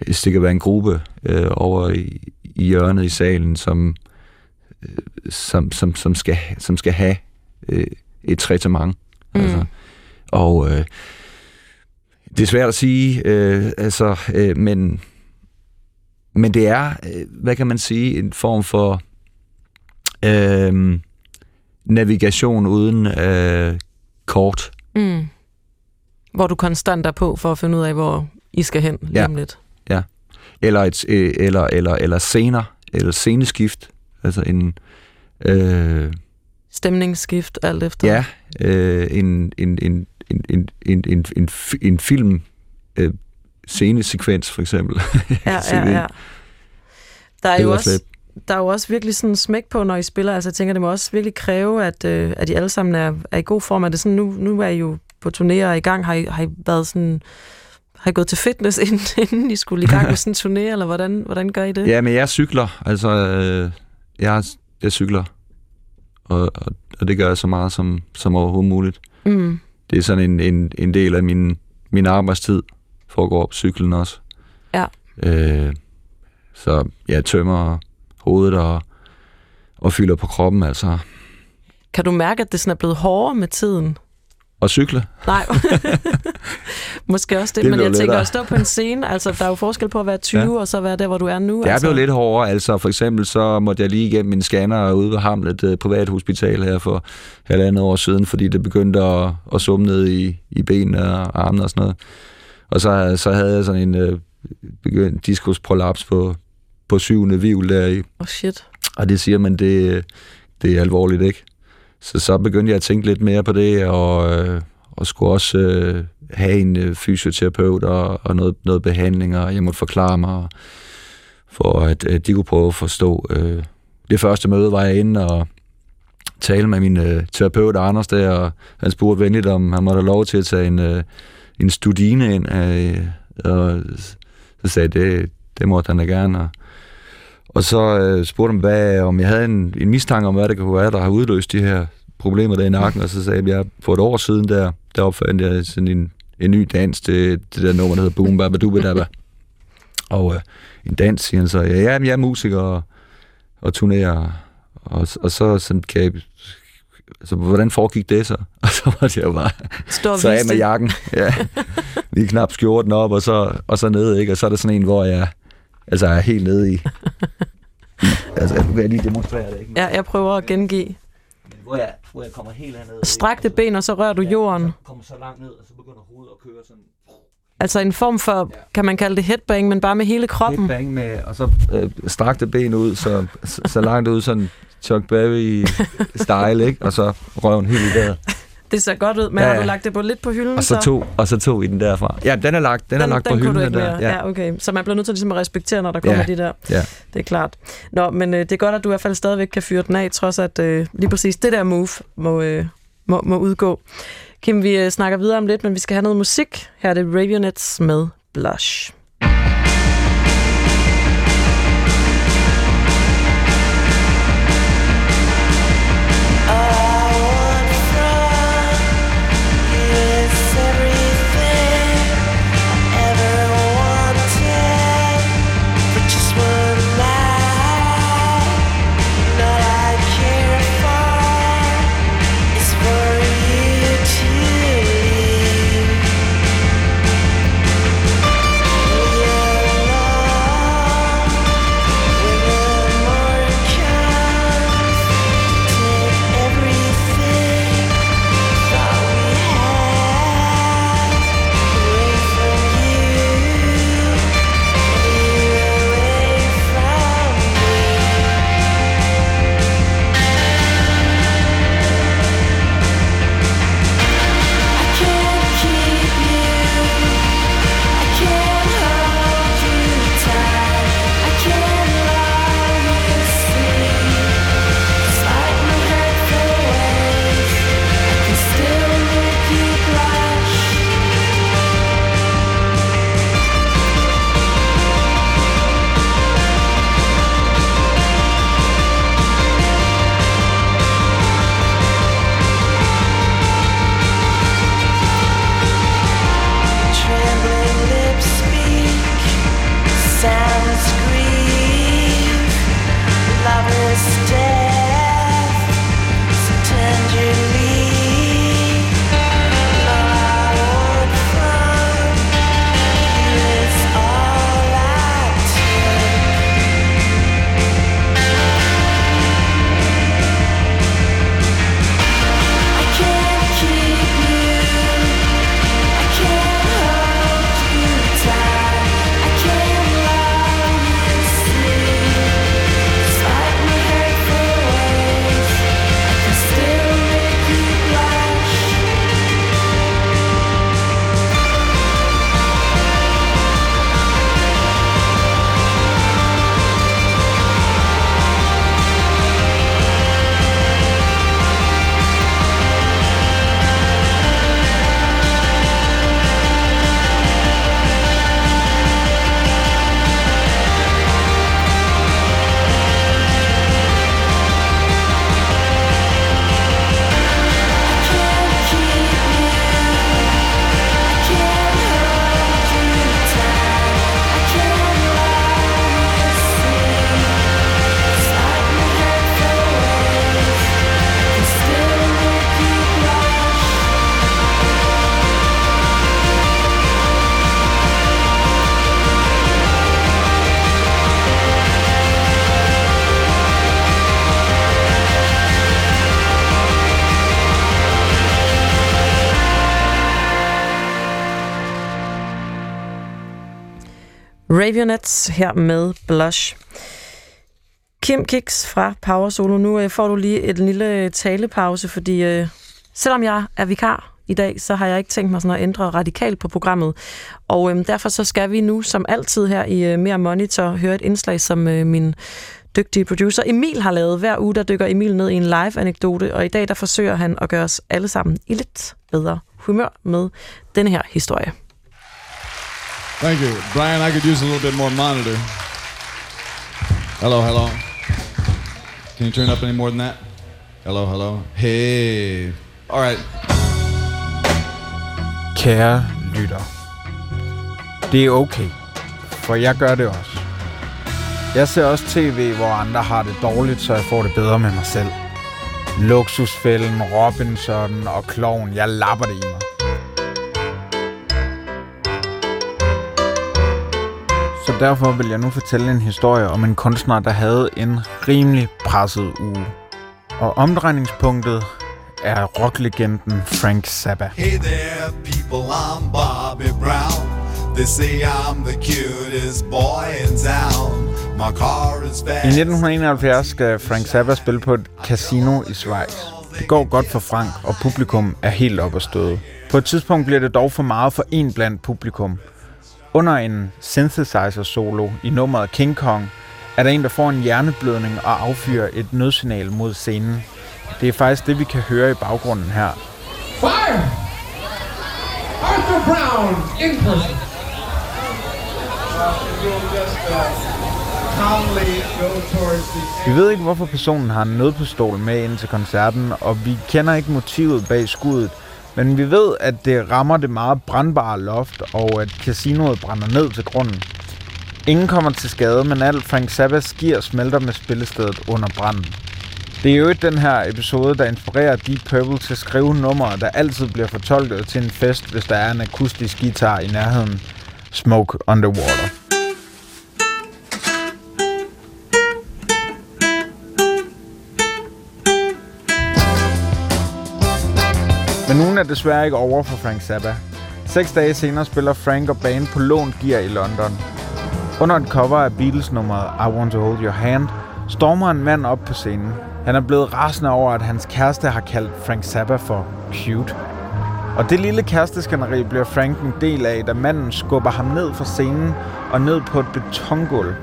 det kan være en gruppe øh, over i, i hjørnet i salen, som, som, som, som, skal, som skal have øh, et tretement. Mm. Altså. Og øh, det er svært at sige, øh, altså, øh, men, men det er, øh, hvad kan man sige, en form for øh, navigation uden øh, kort. Mm. Hvor du konstant er på for at finde ud af, hvor I skal hen lige Ja. om lidt. Ja. Eller, et, øh, eller, eller, eller scener, eller sceneskift. Altså en... Øh, Stemningsskift, alt efter. ja, øh, en, en, en, en, en, en, en, en, en film øh, scenesekvens, for eksempel. ja, ja, ja. Der er, jo også, der er jo også virkelig sådan smæk på, når I spiller. Altså, jeg tænker, det må også virkelig kræve, at, øh, at I alle sammen er, er i god form. Er det sådan, nu, nu er I jo på turnéer i gang. Har I, har I været sådan... Har I gået til fitness, inden, inden I skulle i gang med sådan en turné, eller hvordan, hvordan gør I det? Ja, men jeg cykler. Altså, øh, jeg, jeg cykler. Og, og, og det gør jeg så meget som, som overhovedet muligt. Mm. Det er sådan en, en, en del af min, min arbejdstid, foregår på cyklen også. Ja. Øh, så jeg tømmer hovedet og, og fylder på kroppen, altså. Kan du mærke, at det sådan er blevet hårdere med tiden? Og cykle. Nej. Måske også det, Det men jeg tænker lettere. at stå på en scene, altså der er jo forskel på at være 20 ja. og så være der, hvor du er nu. Det er altså. blevet lidt hårdere, altså for eksempel så måtte jeg lige igennem min scanner ude ved Hamlet øh, privat hospital her for halvandet år siden, fordi det begyndte at, at summe ned i, i benene og armene og sådan noget. Og så, så havde jeg sådan en øh, begyndt diskusprolaps på, på syvende vivl der i. Oh shit. Og det siger man, det, det er alvorligt, ikke? Så så begyndte jeg at tænke lidt mere på det, og, øh, og skulle også øh, have en øh, fysioterapeut og, og noget, noget behandling, og jeg måtte forklare mig, for at, øh, de kunne prøve at forstå. Øh, det første møde var jeg inde og tale med min øh, terapeut Anders der, og han spurgte venligt, om han måtte have lov til at tage en, øh, en studine ind, øh, og så sagde jeg, det, det måtte han da gerne, og, og så øh, spurgte han, hvad, om jeg havde en, en mistanke om, hvad det kunne være, der har udløst de her problemer der i nakken, og så sagde jeg, at jeg for et år siden der, der opfandt jeg sådan en, en ny dans, det, det der nummer, der hedder Boom Baba Dubba Og øh, en dans, siger han så, ja, ja jeg er musiker og, og turnerer, og, og så sådan, kan jeg, altså, hvordan foregik det så? Og så var det jo bare, Stå så af med jakken, ja, lige knap skjorten op, og så, og så ned, ikke? Og så er der sådan en, hvor jeg, altså jeg er helt nede i, altså, nu kan jeg lige demonstrere det, ikke? Ja, jeg prøver at gengive. Hvor jeg, hvor jeg kommer helt herned. Strækte ben, og så rører du jorden. kommer så langt ned, og så begynder hovedet at køre sådan. Altså en form for, kan man kalde det headbang, men bare med hele kroppen. Headbang med, og så øh, strakte ben ud, så, så, så langt ud, sådan Chuck Berry style, ikke? Og så røven helt i vejret. Det ser godt ud, men ja, ja. har du lagt det på lidt på hylden? Og så to, og så to i den derfra. Ja, den er lagt, den, den er lagt den på hylden. Den der. Ja. ja, okay. Så man bliver nødt til ligesom at respektere, når der kommer Ja, de der. ja. Det er klart. Nå, men øh, det er godt, at du i hvert fald stadigvæk kan fyre den af, trods at øh, lige præcis det der move må, øh, må, må udgå. Kim, vi øh, snakker videre om lidt, men vi skal have noget musik. Her er det Ravionets med Blush. Ravionets her med Blush. Kim Kicks fra Power Solo. Nu øh, får du lige et lille talepause, fordi øh, selvom jeg er vikar i dag, så har jeg ikke tænkt mig sådan at ændre radikalt på programmet. Og øh, derfor så skal vi nu, som altid her i øh, Mere Monitor, høre et indslag, som øh, min dygtige producer Emil har lavet. Hver uge, der dykker Emil ned i en live-anekdote, og i dag, der forsøger han at gøre os alle sammen i lidt bedre humør med denne her historie. Thank you. Brian, I could use a little bit more monitor. Hello, hello. Can you turn up any more than that? Hello, hello. Hey. All right. Kære lytter. Det er okay, for jeg gør det også. Jeg ser også tv, hvor andre har det dårligt, så jeg får det bedre med mig selv. Luksusfælden, Robinson og Kloven, jeg lapper det i mig. Derfor vil jeg nu fortælle en historie om en kunstner, der havde en rimelig presset uge. Og omdrejningspunktet er rocklegenden Frank Zappa. Hey there, people, I'm Bobby Brown. They say I'm the cutest boy in town. My car is I fast. 1971 skal Frank Zappa spille på et casino i Schweiz. Det går godt for Frank, og publikum er helt op at støde. På et tidspunkt bliver det dog for meget for en blandt publikum. Under en synthesizer-solo i nummeret King Kong, er der en, der får en hjerneblødning og affyrer et nødsignal mod scenen. Det er faktisk det, vi kan høre i baggrunden her. Fire! Arthur Brown in person. Vi ved ikke, hvorfor personen har en nødpistol med ind til koncerten, og vi kender ikke motivet bag skuddet, men vi ved, at det rammer det meget brandbare loft, og at casinoet brænder ned til grunden. Ingen kommer til skade, men alt Frank Zappas gear smelter med spillestedet under branden. Det er jo ikke den her episode, der inspirerer Deep Purple til at skrive numre, der altid bliver fortolket til en fest, hvis der er en akustisk guitar i nærheden. Smoke Underwater. Ugen er desværre ikke over for Frank Zappa. Seks dage senere spiller Frank og banen på lånt gear i London. Under et cover af Beatles-nummeret I Want To Hold Your Hand, stormer en mand op på scenen. Han er blevet rasende over, at hans kæreste har kaldt Frank Zappa for cute. Og det lille kæresteskænderi bliver Frank en del af, da manden skubber ham ned fra scenen og ned på et betongulv.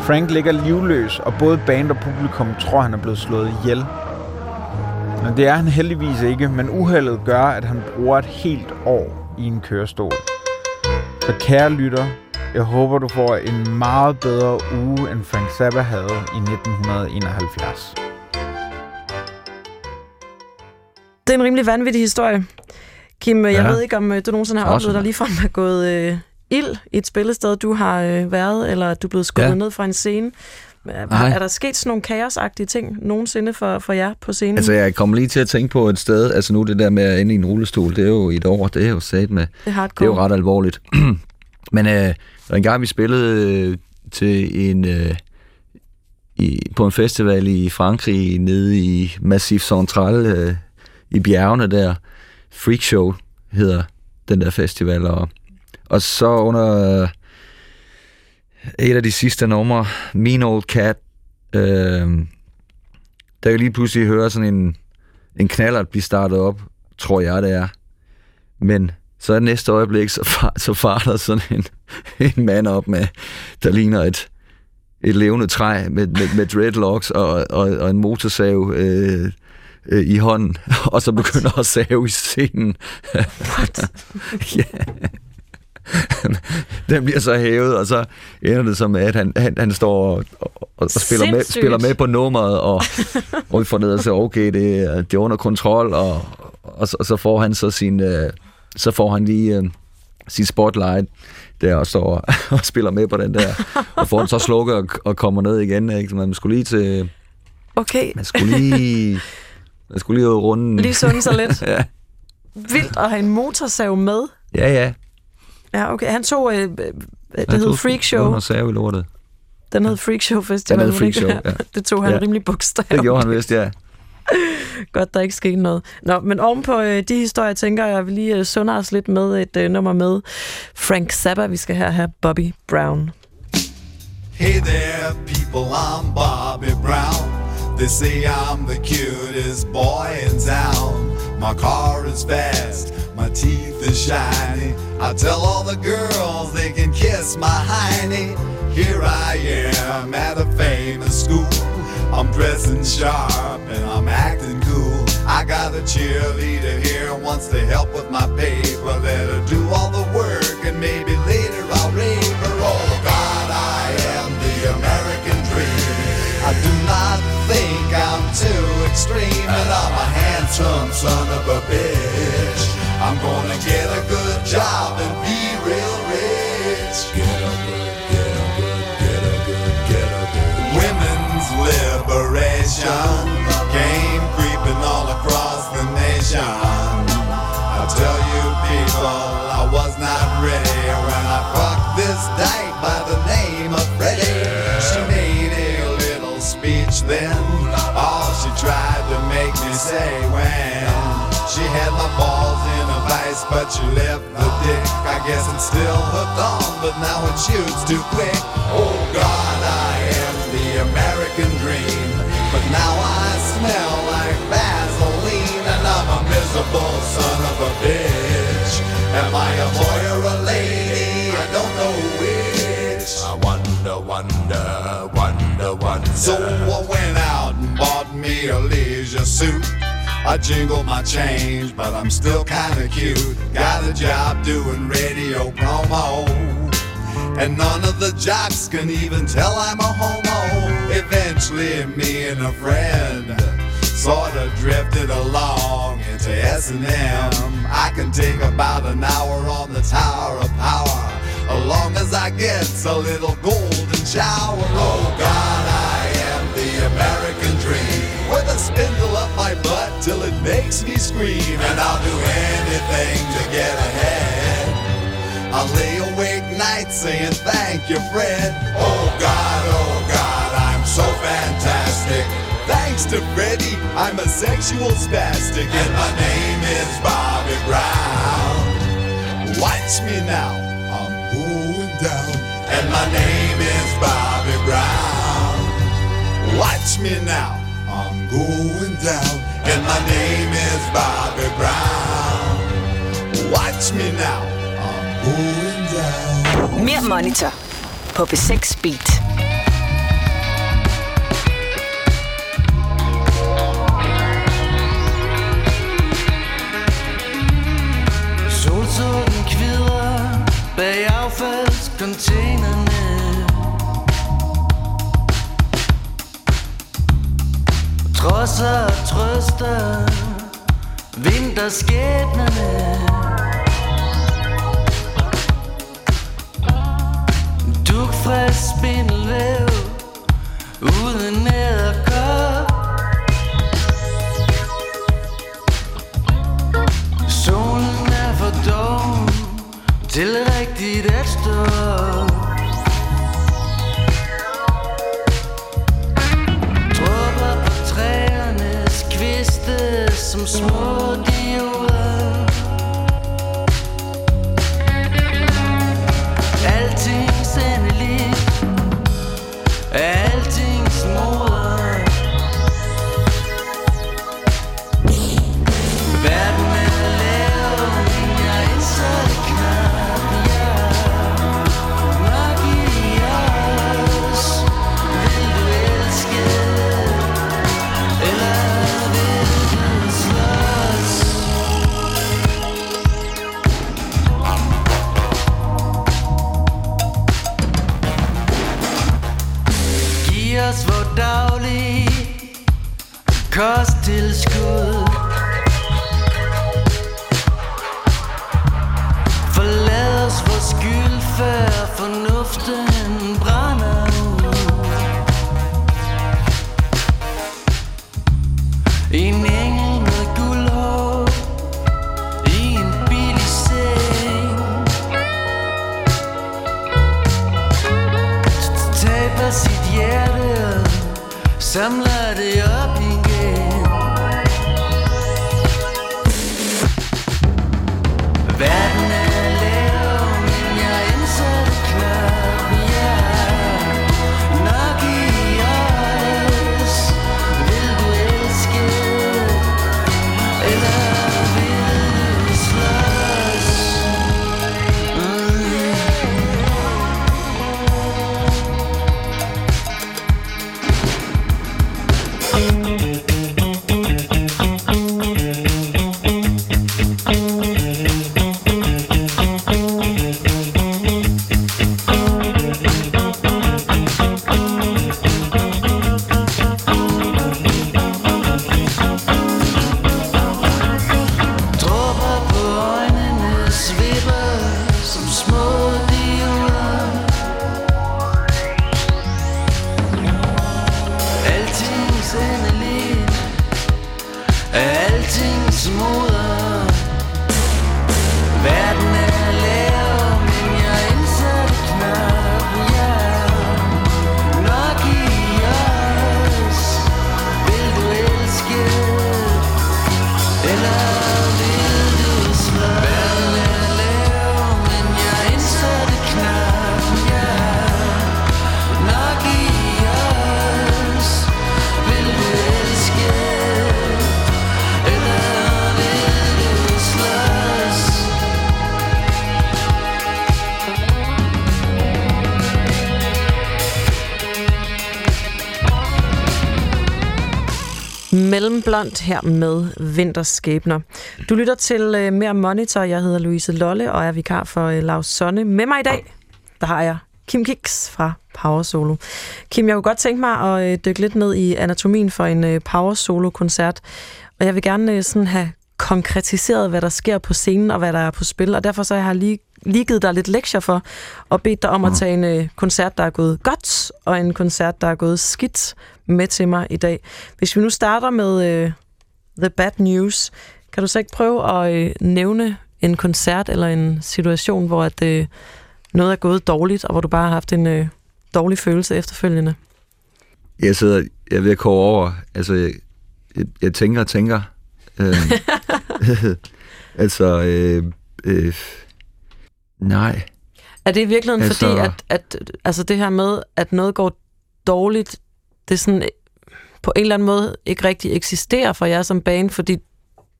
Frank ligger livløs, og både band og publikum tror, han er blevet slået ihjel. Men det er han heldigvis ikke, men uheldet gør, at han bruger et helt år i en kørestol. Så kære lytter, jeg håber, du får en meget bedre uge, end Frank Zappa havde i 1971. Det er en rimelig vanvittig historie. Kim, jeg Ja. ved ikke, om øh, du nogensinde har oplevet, der ligefrem er gået øh, ild i et spillested, du har øh, været, eller at du er blevet skubbet ja. ned fra en scene. Er, Nej. er der sket sådan nogle kaosagtige ting nogensinde for, for jer på scenen? Altså, jeg kommer lige til at tænke på et sted, altså nu det der med at ende i en rullestol, det er jo i et år, det er jo sat med. Det er Det er jo ret alvorligt. Men øh, en gang, vi spillede øh, til en, øh, i, på en festival i Frankrig, nede i Massif Central, øh, i bjergene der. Freak Show hedder den der festival. Og, og så under øh, et af de sidste numre, Mean Old Cat, øh, der kan lige pludselig høre sådan en, en knaller blive startet op, tror jeg det er. Men så er næste øjeblik, så, far, så far der sådan en, en mand op med, der ligner et, et levende træ med, med, med dreadlocks og, og, og en motorsav øh, øh, i hånden, og så begynder at save i scenen. What? ja. Den bliver så hævet, og så ender det med, at han, han, han står og, og, og spiller, med, spiller med på nummeret, og, og vi får ned og siger, okay, det, det er under kontrol, og, og, så, og så får han så sin, øh, så får han lige øh, sin spotlight der og står og spiller med på den der, og får den så slukket og, og kommer ned igen, ikke? Så man skulle lige til, Okay, man skulle lige, man skulle lige ud runden. lige sunde sig lidt. ja. Vildt at have en motorsav med. ja, ja. Ja, okay. Han tog, øh, øh, det Han hed tog- Freak Show. noget save i lortet. Den hed Freak Show Festival. Den hed Freak? Show, ja. Det tog han Ja. rimelig bogstaveligt. Det gjorde han vist, ja. Godt, der ikke skete noget. Nå, men ovenpå øh, de historier, tænker jeg, at vi lige øh, sunder os lidt med et øh, nummer med Frank Zappa. Vi skal her have Bobby Brown. Hey there, people, I'm Bobby Brown. They say I'm the cutest boy in town. My car is fast, my teeth is shiny. I tell all the girls they can kiss my hiney. Here I am at a famous school. I'm dressing sharp and I'm acting cool. I got a cheerleader here wants to help with my paper. Let her do too extreme, and I'm a handsome son of a bitch. I'm gonna get a good job and be real rich. Get a good, get a good, get a good, get a good. Women's liberation came creeping all across the nation. I tell you people, I was not ready when I fucked this dyke by the name of Freddie. She made a little speech then, say when she had my balls in a vice, but she left the dick. I guess it's still hooked on, but now it shoots too quick. Oh God, I am the American dream, but now I smell like Vaseline, and I'm a miserable son of a bitch. Am I a boy or a lady? I don't know which. I wonder, wonder, wonder, wonder. So I went out and bought me a leisure suit. I jingle my change, but I'm still kinda cute. Got a job doing radio promo. And none of the jocks can even tell I'm a homo. Eventually, me and a friend sorta drifted along into S&M. I can take about an hour on the Tower of Power, as long as I get a little golden shower. Oh God, I am the American dream, spindle up my butt till it makes me scream, and I'll do anything to get ahead. I'll lay awake nights saying thank you, Fred. Oh God, oh God, I'm so fantastic. Thanks to Freddie, I'm a sexual spastic, and my name is Bobby Brown. Watch me now, I'm going down, and my name is Bobby Brown. Watch me now, I'm going down, and my name is Bobby Brown. Watch me now, I'm going down. Mere Monitor på B6 Beat. Solsorten kvider bag affaldscontainerne Trodser og trøster. Vinterskæbnerne. Duk fra spindelvæv. Uden æderkop Solen er for doven til rigtigt at stå. Kviste som Mellemblond her med Vinterskæbner. Du lytter til uh, Mere Monitor. Jeg hedder Louise Lolle og er vikar for uh, Lars Sonne. Med mig i dag, der har jeg Kim Kiks fra Power Solo. Kim, jeg kunne godt tænke mig at uh, dykke lidt ned i anatomien for en Power Solo-koncert. Og jeg vil gerne sådan have konkretiseret, hvad der sker på scenen og hvad der er på spil. Og derfor så har jeg lige, lige givet dig lidt lektier for og bedt dig om at tage en uh, koncert, der er gået godt, og en koncert, der er gået skidt med til mig i dag. Hvis vi nu starter med uh, The Bad News, kan du så ikke prøve at uh, nævne en koncert eller en situation, hvor at, uh, noget er gået dårligt, og hvor du bare har haft en uh, dårlig følelse efterfølgende? Jeg sidder, jeg er ved at koge over, altså, jeg, jeg, jeg tænker og tænker. Øh, altså, øh, øh, nej. Er det i virkeligheden altså... fordi, at, at altså det her med, at noget går dårligt, det sådan på en eller anden måde ikke rigtig eksisterer for jer som band, fordi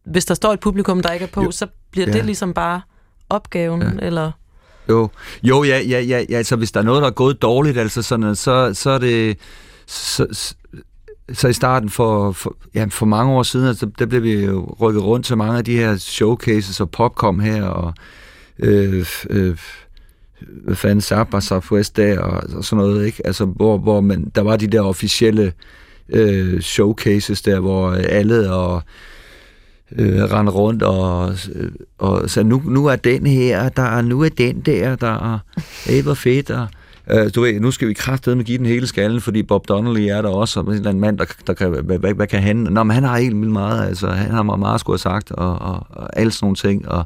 hvis der står et publikum, der ikke er på, jo. så bliver ja. det ligesom bare opgaven, ja. eller... Jo, jo ja, ja, ja, ja, altså hvis der er noget, der er gået dårligt, altså sådan, så, så er det... Så, så i starten for, for, ja, for mange år siden, altså, der blev vi jo rykket rundt til mange af de her showcases, og Popcom her, og øh, øh, fanden, Zappa, Southwest og, og sådan noget, ikke? Altså, hvor, hvor man, der var de der officielle øh, showcases der, hvor øh, alle og øh, rende rundt og, øh, og så nu, nu er den her, der er, nu er den der, der er, hey, hvor fedt, og Øh, du ved, nu skal vi kraftedeme give den hele skallen, fordi Bob Donnelly er der også, og en eller anden mand, der, der kan, hvad, hvad, hvad kan han? Nå, men han har helt vildt meget, altså, han har meget, meget skulle have sagt, og, og, og alle sådan nogle ting, og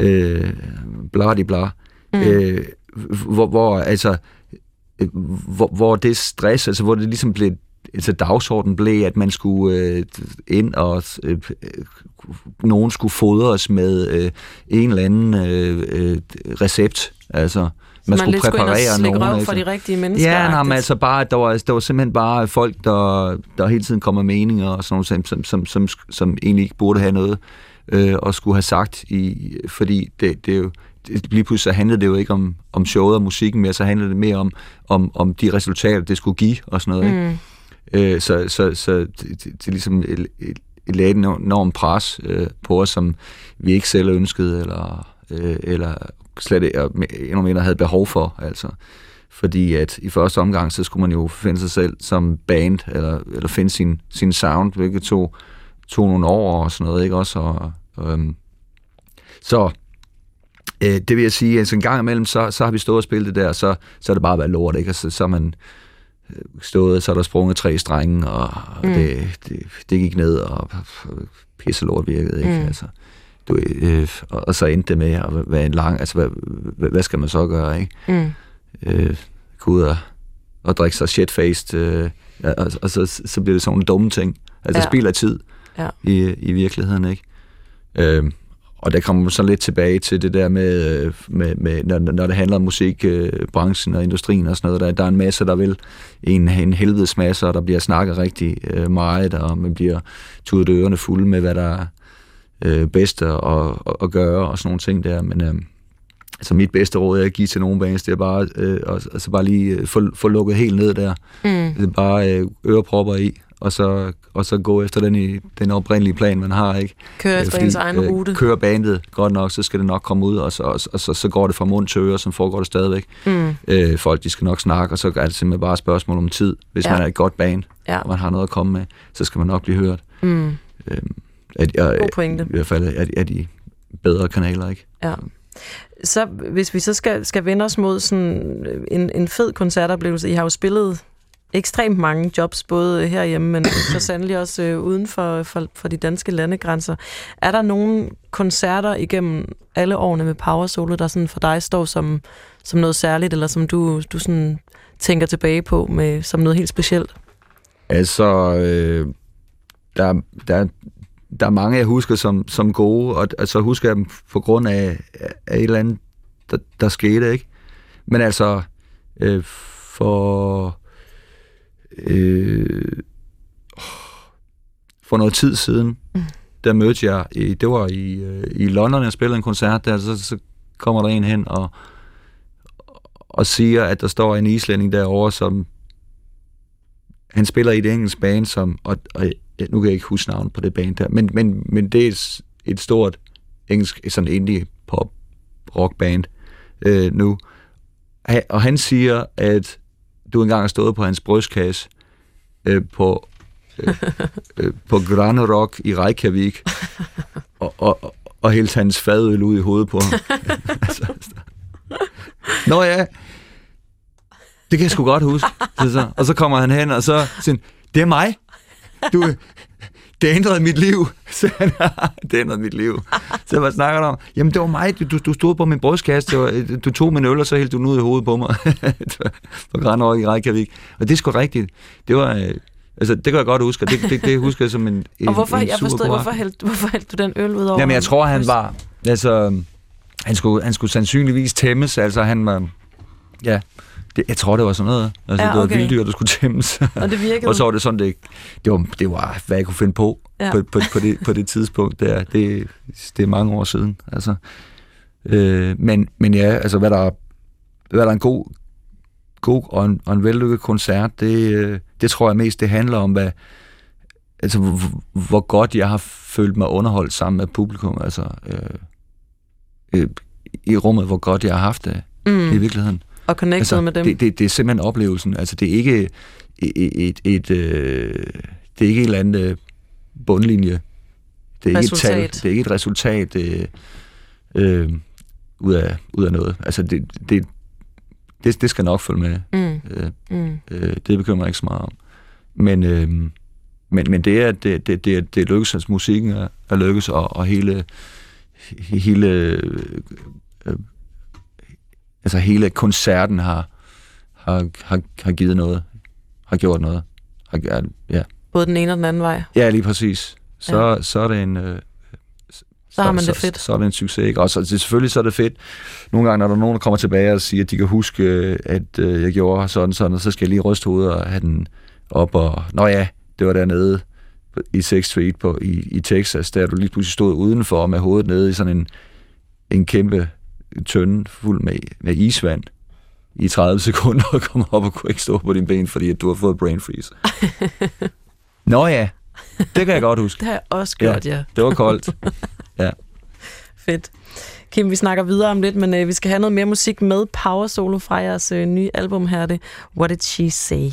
øh, bla de bla. Mm. Øh, hvor, hvor, altså, øh, hvor, hvor det stress, altså, hvor det ligesom blev altså dagsordenen blev, at man skulle øh, ind og øh, nogen skulle fodres med øh, en eller anden øh, øh, recept. Altså, man, man skulle præparere nogen. Røv for de rigtige mennesker. Ja, nej, men altså bare, der var, der var simpelthen bare folk, der, der hele tiden kommer meninger og sådan noget, som, som, som, som egentlig ikke burde have noget øh, og skulle have sagt, i, fordi det, det er jo lige pludselig så handlede det jo ikke om, om showet og musikken mere, så handlede det mere om, om, om de resultater, det skulle give og sådan noget. Mm. Ikke? Øh, så, så, så det, det, det ligesom lagde en enorm pres øh, på os, som vi ikke selv ønskede, eller, øh, eller slet ikke, endnu mere havde behov for, altså. Fordi at i første omgang, så skulle man jo finde sig selv som band, eller, eller finde sin, sin sound, hvilket tog, tog nogle år og sådan noget, ikke også? Og, øhm, så øh, det vil jeg sige, altså en gang imellem, så, så har vi stået og spillet det der, så, så er det bare været lort, ikke? Altså, så er man øh, stået, så er der sprunget tre strenge, og mm. det, det, det gik ned, og pisse lort virkede, ikke? Mm. Altså, du, øh, og, og så endte det med at være en lang, altså hvad, hvad, hvad skal man så gøre, ikke? Mm. Øh, gå ud og, og drikke sig shit-faced, øh, og, og så, så bliver det sådan nogle dumme ting. Altså ja. spilder tid ja. i, i virkeligheden, ikke? Øh, og der kommer man så lidt tilbage til det der med, med, med når, når det handler om musikbranchen og industrien og sådan noget, der, der er en masse, der vil en, en helvedes masse, og der bliver snakket rigtig øh, meget, og man bliver tudet ørerne fulde med, hvad der øh, bedste at, at, at gøre og sådan nogle ting der, men øh, altså mit bedste råd er at give til nogen bands, det er bare, øh, altså bare lige øh, få, få lukket helt ned der. Mm. Det er bare øh, ørepropper i, og så, og så gå efter den, i, den oprindelige plan, man har. ikke. Køre øh, efter Fordi, ens egen øh, rute. Kører bandet godt nok, så skal det nok komme ud, og så, og, og så, så går det fra mund til øre, som foregår det stadigvæk. Mm. Øh, folk, de skal nok snakke, og så er det simpelthen bare et spørgsmål om tid. Hvis ja. man er et godt band, ja. og man har noget at komme med, så skal man nok blive hørt. Mm. Øh, at, jeg, God pointe. I hvert fald er, er de bedre kanaler, ikke? Ja. Så hvis vi så skal, skal vende os mod sådan en, en fed koncertoplevelse, I har jo spillet ekstremt mange jobs, både øh, herhjemme, men så sandelig også øh, uden for, for, for de danske landegrænser. Er der nogle koncerter igennem alle årene med Power Solo, der sådan for dig står som, som noget særligt, eller som du, du sådan tænker tilbage på med, som noget helt specielt? Altså, øh, der, der, der er mange, jeg husker som, som gode, og altså husker jeg dem på grund af, af et eller andet, der, der skete, ikke? Men altså, øh, for... Øh, for noget tid siden, mm. der mødte jeg, i, det var i, øh, i London, jeg spillede en koncert der, så, så kommer der en hen og, og siger, at der står en islænding derovre, som han spiller i et engelsk band, som, og, og nu kan jeg ikke huske navnet på det band der, men, men, men det er et, et stort engelsk, sådan indie pop rock band øh, nu. Og han siger, at du engang har stået på hans brystkasse øh, på, øh, øh, på Grano Rock i Reykjavik og, og, og hældt hans fadøl ud i hovedet på ham. altså, Nå ja, det kan jeg sgu godt huske. Så, så, og så kommer han hen, og så siger det er mig. Du, det ændrede mit liv. Så han, det ændrede mit liv. Så hvad snakker du om? Jamen, det var mig. Du, du stod på min brystkasse. Det var, du tog min øl, og så hældte du den ud i hovedet på mig. på Granor i Reykjavik. Og det er sgu rigtigt. Det var... øh, Altså, det kan jeg godt huske, det, det, det husker jeg som en, en Og hvorfor, en jeg forstod, hvorfor hældte, hvorfor hældte du den øl ud over Jamen, jeg tror, han var... Altså, han skulle, han skulle sandsynligvis tæmmes. Altså, han var... Ja, det, jeg tror, det var sådan noget. Altså, Ja, det var okay. vilddyr, der skulle tæmmes. Og det virkede? og så var det sådan, det, det, var, det var, hvad jeg kunne finde på Ja. ja. på, på, på, det, på det tidspunkt. Der. Det, det er mange år siden. Altså, øh, men, men ja, altså, hvad der, hvad der er en god, god og en, og en vellykket koncert, det, øh, det tror jeg mest, det handler om, hvad, altså, hvor, hvor godt jeg har følt mig underholdt sammen med publikum, altså øh, øh, i rummet, hvor godt jeg har haft det Mm. i virkeligheden. Og connected altså, med dem. Det, det, det er simpelthen oplevelsen. Altså, det er ikke et, et, et, øh, det er ikke en eller anden øh, bundlinje. Det er Resultat. ikke et tal. Det er ikke et resultat øh, øh, ud, af, ud af noget. Altså, det, det, det, det skal nok følge med. Mm. Øh, Mm. øh, det bekymrer jeg ikke så meget om. Men, øh, men, men det er, at det, det, det, det lykkes, at musikken er, er lykkes, og, og hele, hele, øh, altså hele koncerten har, har, har, har givet noget, har gjort noget. Har, ja. Både den ene og den anden vej. ja, lige præcis. Så, ja. så er det en... Øh, Så har man det fedt. Så, så er det en succes, ikke? Og så, selvfølgelig så er det fedt. Nogle gange, når der er nogen, der kommer tilbage og siger, at de kan huske, øh, at øh, jeg gjorde sådan sådan, og så skal jeg lige ryste hovedet og have den op, og nå ja, det var dernede i 6th Street på, i, i Texas, der du lige pludselig stod udenfor med hovedet nede i sådan en, en kæmpe tønde fuld med, med isvand i 30 sekunder og komme op og kunne ikke stå på dine ben, fordi at du har fået brain freeze. Nå ja, det kan jeg godt huske. Det har jeg også gjort, ja. Det var koldt. Ja. Fedt. Kim, vi snakker videre om lidt, men øh, vi skal have noget mere musik med Power Solo fra jeres øh, nye album her, det What Did She Say?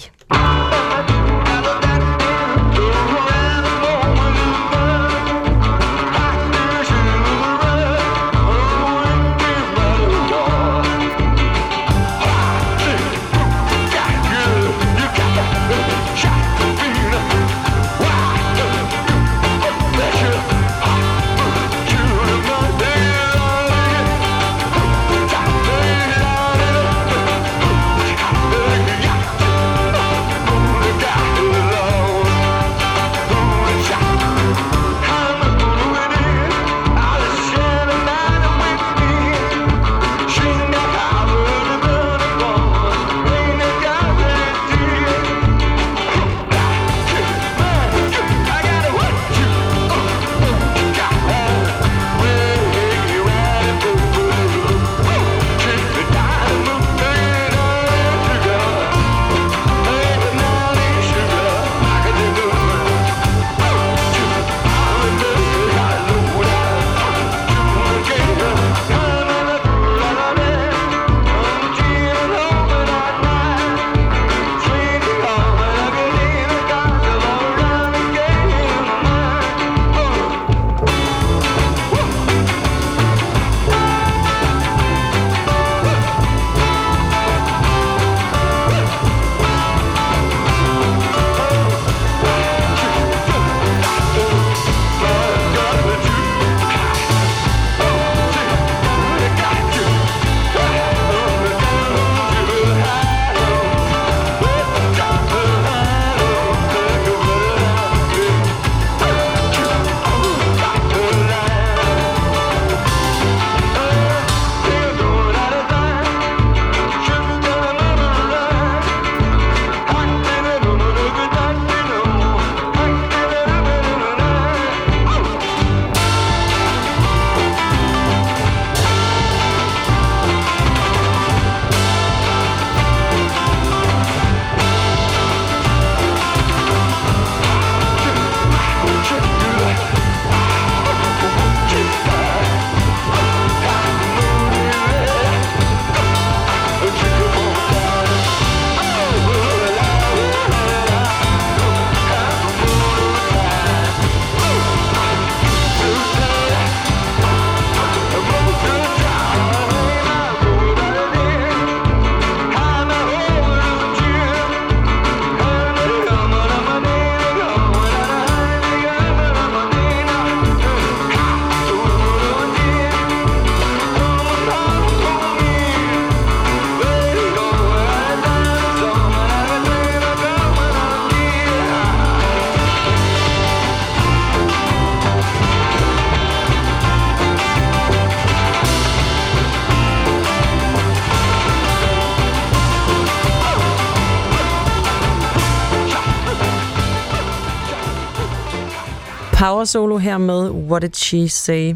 Power Solo her med What Did She Say?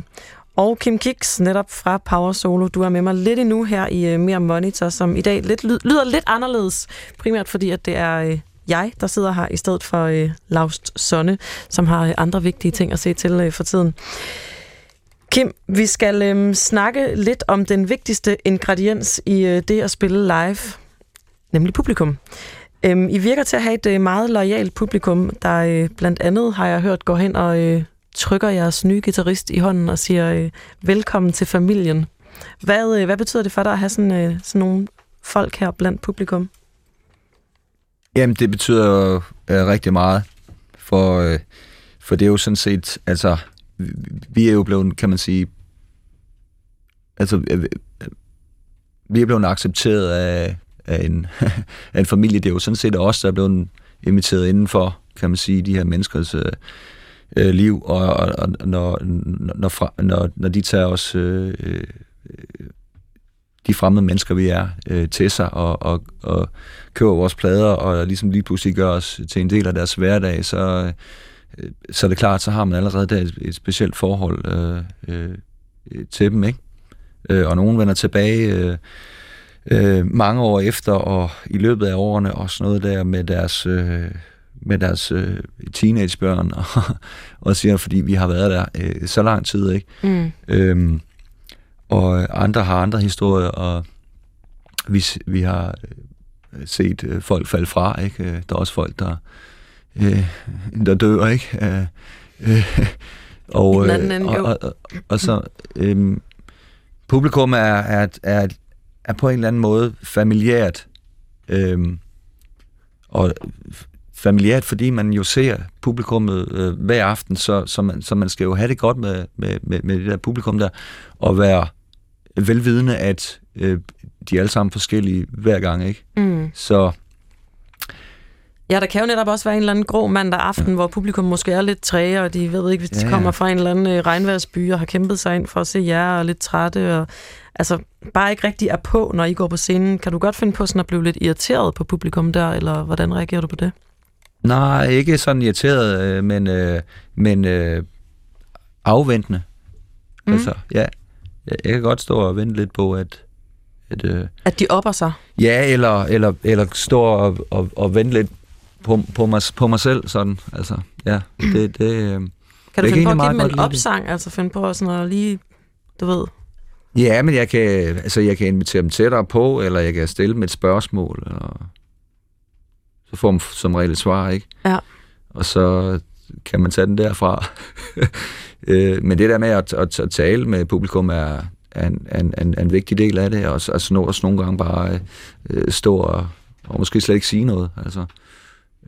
Og Kim Kicks, netop fra Power Solo. Du er med mig lidt endnu her i uh, Mere Monitor, som i dag lidt, lyder lidt anderledes. Primært fordi, at det er uh, jeg, der sidder her i stedet for uh, Laust Sonne, som har uh, andre vigtige ting at se til uh, for tiden. Kim, vi skal øhm, snakke lidt om den vigtigste ingrediens i øh, det at spille live, nemlig publikum. Øhm, I virker til at have et øh, meget lojalt publikum, der øh, blandt andet, har jeg hørt, går hen og øh, trykker jeres nye guitarist i hånden og siger, øh, velkommen til familien. Hvad, øh, hvad betyder det for dig at have sådan, øh, sådan nogle folk her blandt publikum? Jamen, det betyder øh, rigtig meget, for, øh, for det er jo sådan set, altså, vi, vi er jo blevet, kan man sige, altså, øh, vi er blevet accepteret af, af en, af en familie. Det er jo sådan set os, der er blevet inviteret indenfor, kan man sige, de her menneskers øh, øh, liv, og, og, og når, når, fra, når, når de tager os, øh, øh, de fremmede mennesker, vi er, øh, til sig, og, og, og køber vores plader, og ligesom lige pludselig gør os til en del af deres hverdag, så, øh, så er det klart, så har man allerede der et, et specielt forhold øh, øh, til dem, ikke? Øh, og nogen vender tilbage... Øh, øh, mange år efter, og i løbet af årene og sådan noget der med deres, øh, med deres øh, teenagebørn, og, og siger, fordi vi har været der øh, så lang tid, ikke? Mm. Øhm, og andre har andre historier, og vi, vi har øh, set øh, folk falde fra, ikke? Øh, der er også folk, der, øh, der dør, ikke? Øh, øh, og, øh, og, og, og, og så øh, publikum er, er, er er på en eller anden måde familiært. Øhm, og familiært, fordi man jo ser publikummet øh, hver aften, så, så, man, så man skal jo have det godt med, med, med, med det der publikum der, og være velvidende, at øh, de er alle sammen forskellige hver gang, ikke? Mm. Så Ja, der kan jo netop også være en eller anden grå mandag aften, ja. hvor publikum måske er lidt træge, og de ved ikke, hvis de ja, ja. kommer fra en eller anden øh, regnværsby og har kæmpet sig ind for at se jer og er lidt trætte, og altså bare ikke rigtig er på, når I går på scenen. Kan du godt finde på sådan at blive lidt irriteret på publikum der, eller hvordan reagerer du på det? Nej, ikke sådan irriteret, øh, men, øh, men øh, afventende. Mm. Altså, ja. Jeg kan godt stå og vente lidt på, at... At, øh, at de opper sig? Ja, eller, eller, eller stå og, og, og vente lidt på, på, mig, på mig selv, sådan. Altså, ja, det... det øh, kan du finde på at give dem en opsang, altså finde på sådan noget lige, du ved, Ja, men jeg kan, altså, jeg kan invitere dem tættere på, eller jeg kan stille dem et spørgsmål, og så får man som regel et svar, ikke? Ja. Og så kan man tage den derfra. Øh, men det der med at, at, at tale med publikum er, er en, en, en, en vigtig del af det, og altså, nå, også nogle gange bare øh, stå og, og måske slet ikke sige noget, altså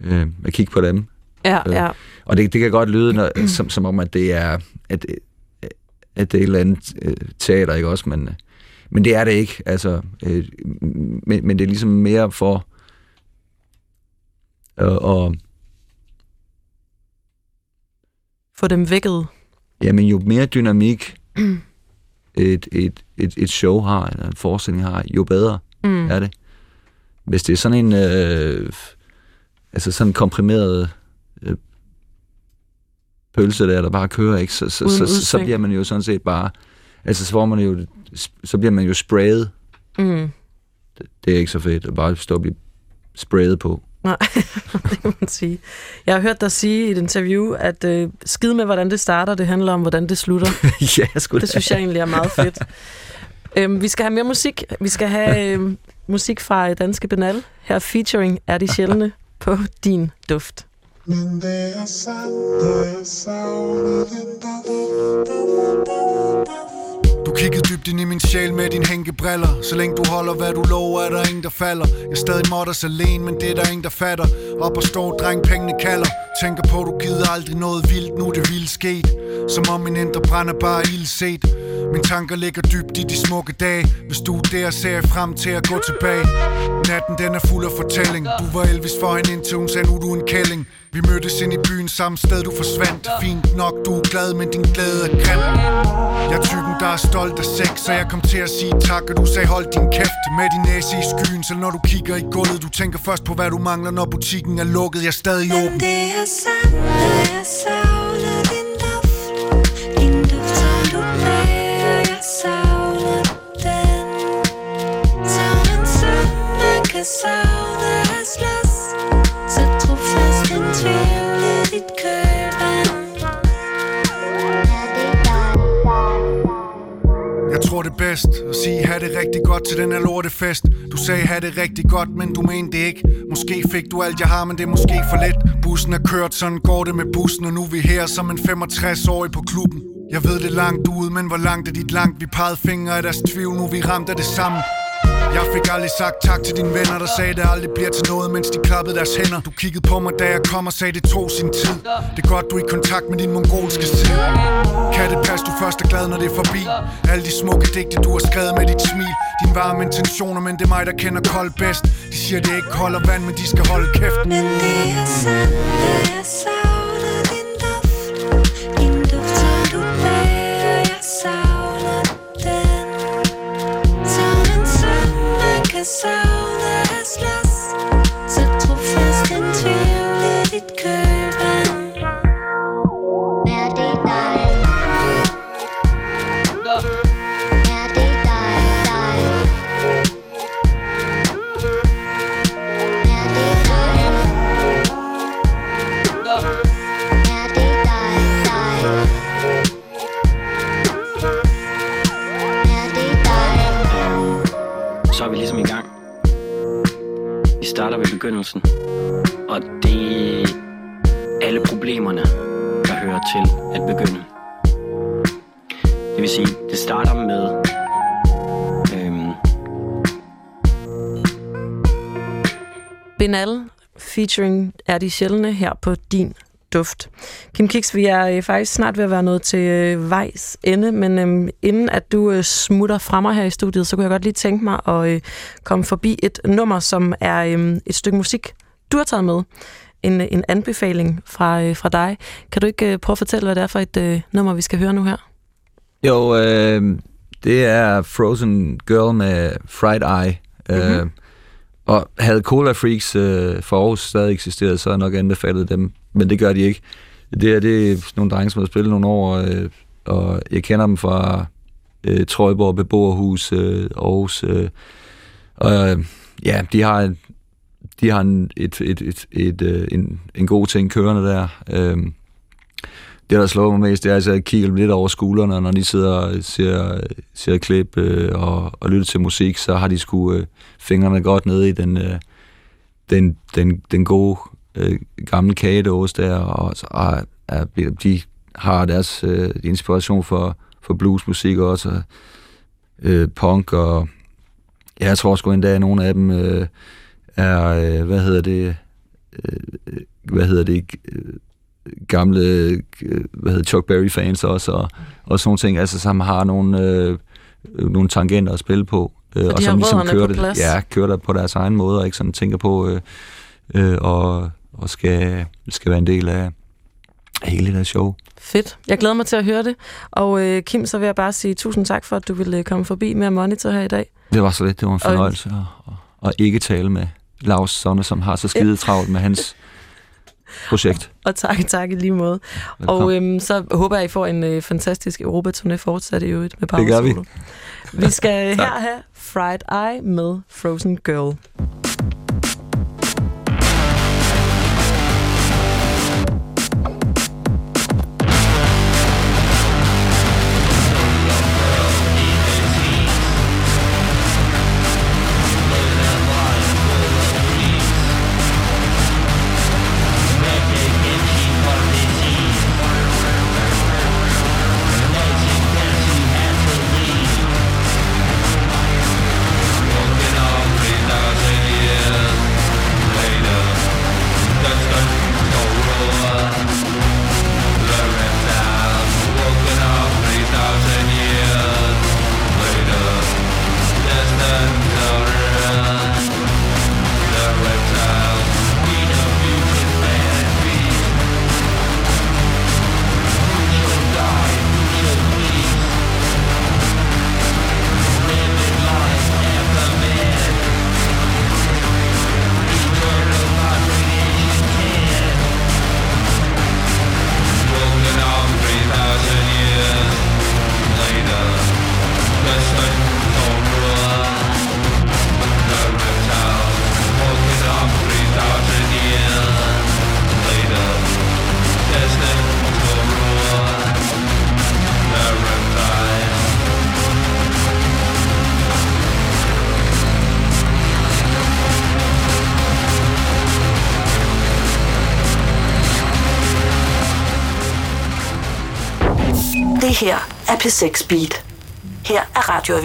øh, at kigge på dem. Ja, øh, ja. Og det, det kan godt lyde når, som, som om, at det er, at at det er et eller andet øh, teater, ikke også? Men, øh, men det er det ikke, altså. Øh, men, men det er ligesom mere for øh, at... Få dem vækket? Jamen, jo mere dynamik et, et, et, et show har, eller en forestilling har, jo bedre mm. er det. Hvis det er sådan en... Øh, altså sådan en komprimeret pølse der, der bare kører, ikke? Så, så, så, så, så bliver man jo sådan set bare... Altså, så, får man jo, så bliver man jo sprayet. Mm. Det, det er ikke så fedt at bare stå og blive sprayet på. Nej, det kan man sige. Jeg har hørt dig sige i et interview, at øh, skid med, hvordan det starter, det handler om, hvordan det slutter. ja, sgu Det synes jeg egentlig er meget fedt. øhm, vi skal have mere musik. Vi skal have øh, musik fra Danske Benal. Her featuring er de sjældne på din duft. Men det er sandt, det er savnet Du kiggede dybt ind i min sjæl med din hænkebriller Så længe du holder hvad du lover er der ingen der falder. Jeg er stadig modders alene, men det er der ingen der fatter. Op og stå, dreng, pengene kalder. Tænker på du gider aldrig noget vildt, nu er det vildt sket. Som om min indre brænder bare ildset. Mine tanker ligger dybt i de smukke dage. Hvis du er der, ser jeg frem til at gå tilbage. Natten den er fuld af fortælling. Du var Elvis for hende indtil hun sagde nu du en kælling. Vi mødtes ind i byen samme sted, du forsvandt. Fint nok, du er glad, men din glæde er grim. Jeg er typen, der er stolt af sex Så jeg kom til at sige tak, og du sagde hold din kæft Med din næse i skyen, så når du kigger i gulvet Du tænker først på, hvad du mangler, når butikken er lukket. Jeg er stadig åben. det er sandt, jeg savner din luft. Din luft, som du bærer, jeg savner den. Som en tror det bedst. At sige, have det rigtig godt til den her lortefest Du sagde, have det rigtig godt, men du mente det ikke. Måske fik du alt, jeg har, men det er måske for lidt Bussen er kørt, sådan går det med bussen Og nu er vi her som en 65-årig på klubben. Jeg ved det langt ude, men hvor langt er dit langt? Vi pegede fingre af deres tvivl, nu er vi ramt af det samme jeg fik aldrig sagt tak til dine venner, der sagde, det aldrig bliver til noget, mens de klappede deres hænder. Du kiggede på mig, da jeg kom og sagde, det tog sin tid. Det er godt, du er i kontakt med din mongolske tid. Kan det passe, du først er glad, når det er forbi? Alle de smukke digte, du har skrevet med dit smil. Din varme intentioner, men det er mig, der kender kold bedst. De siger, det ikke holder vand, men de skal holde kæft. Men det er sandt, det er sandt. Man kan savne at slås Så trofast en tvivl starter ved begyndelsen, og det er alle problemerne, der hører til at begynde. Det vil sige, det starter med øhm, Benal featuring er de sjældne her på din duft. Kim Kiks, vi er øh, faktisk snart ved at være nået til øh, vejs ende, men øh, inden at du øh, smutter fra mig her i studiet, så kunne jeg godt lige tænke mig at øh, komme forbi et nummer, som er øh, et stykke musik, du har taget med. En, øh, en anbefaling fra, øh, fra dig. Kan du ikke øh, prøve at fortælle, hvad det er for et øh, nummer, vi skal høre nu her? Jo, øh, det er Frozen Girl med Fried Eye. Øh, Mhm og havde Cola Freaks øh, for Aarhus stadig eksisteret, så havde jeg nok anbefalet dem. Men det gør de ikke. Det er, det er nogle drenge, som har spillet nogle år, øh, og jeg kender dem fra øh, Trøjborg Beboerhus øh, Aarhus. Øh, og øh, ja, de har, de har en, et, et, et, et, øh, en, en god ting kørende der. Øh, det, der slår mig mest, det er, altså, at jeg kigger lidt over skuldrene, når de sidder og ser, ser klip øh, og, og lytter til musik, så har de sgu øh, fingrene godt nede i den, øh, den, den, den gode øh, gamle kagedåse der, og, så- og er, de har deres øh, inspiration for, for bluesmusik også, og, øh, punk, og ja, jeg tror sgu endda, at nogle af dem øh, er, øh, hvad hedder det, øh, øh hvad hedder det, øh, gamle, øh, hvad hedder Chuck Berry fans også, og, og sådan nogle ting, altså som har nogle, øh, nogle tangenter at spille på, øh, og har som ligesom kører det, plads. ja, kører det på deres egen måde, og ikke sådan tænker på, øh, øh, og, og skal, skal være en del af, af hele det her show. Fedt. Jeg glæder mig til at høre det. Og øh, Kim, så vil jeg bare sige tusind tak for, at du ville øh, komme forbi med Monitor her i dag. Det var så lidt, det var en Og- fornøjelse at, at, at ikke tale med Lars Sonne, som har så skide travlt med hans projekt. Og tak, tak i lige måde. Velkommen. Og øhm, så håber jeg, I får en øh, fantastisk Europa-turné fortsat i øvrigt med Det gør vi. Vi skal her have Fried Eye med Frozen Girl. P6 Beat. Her er Radio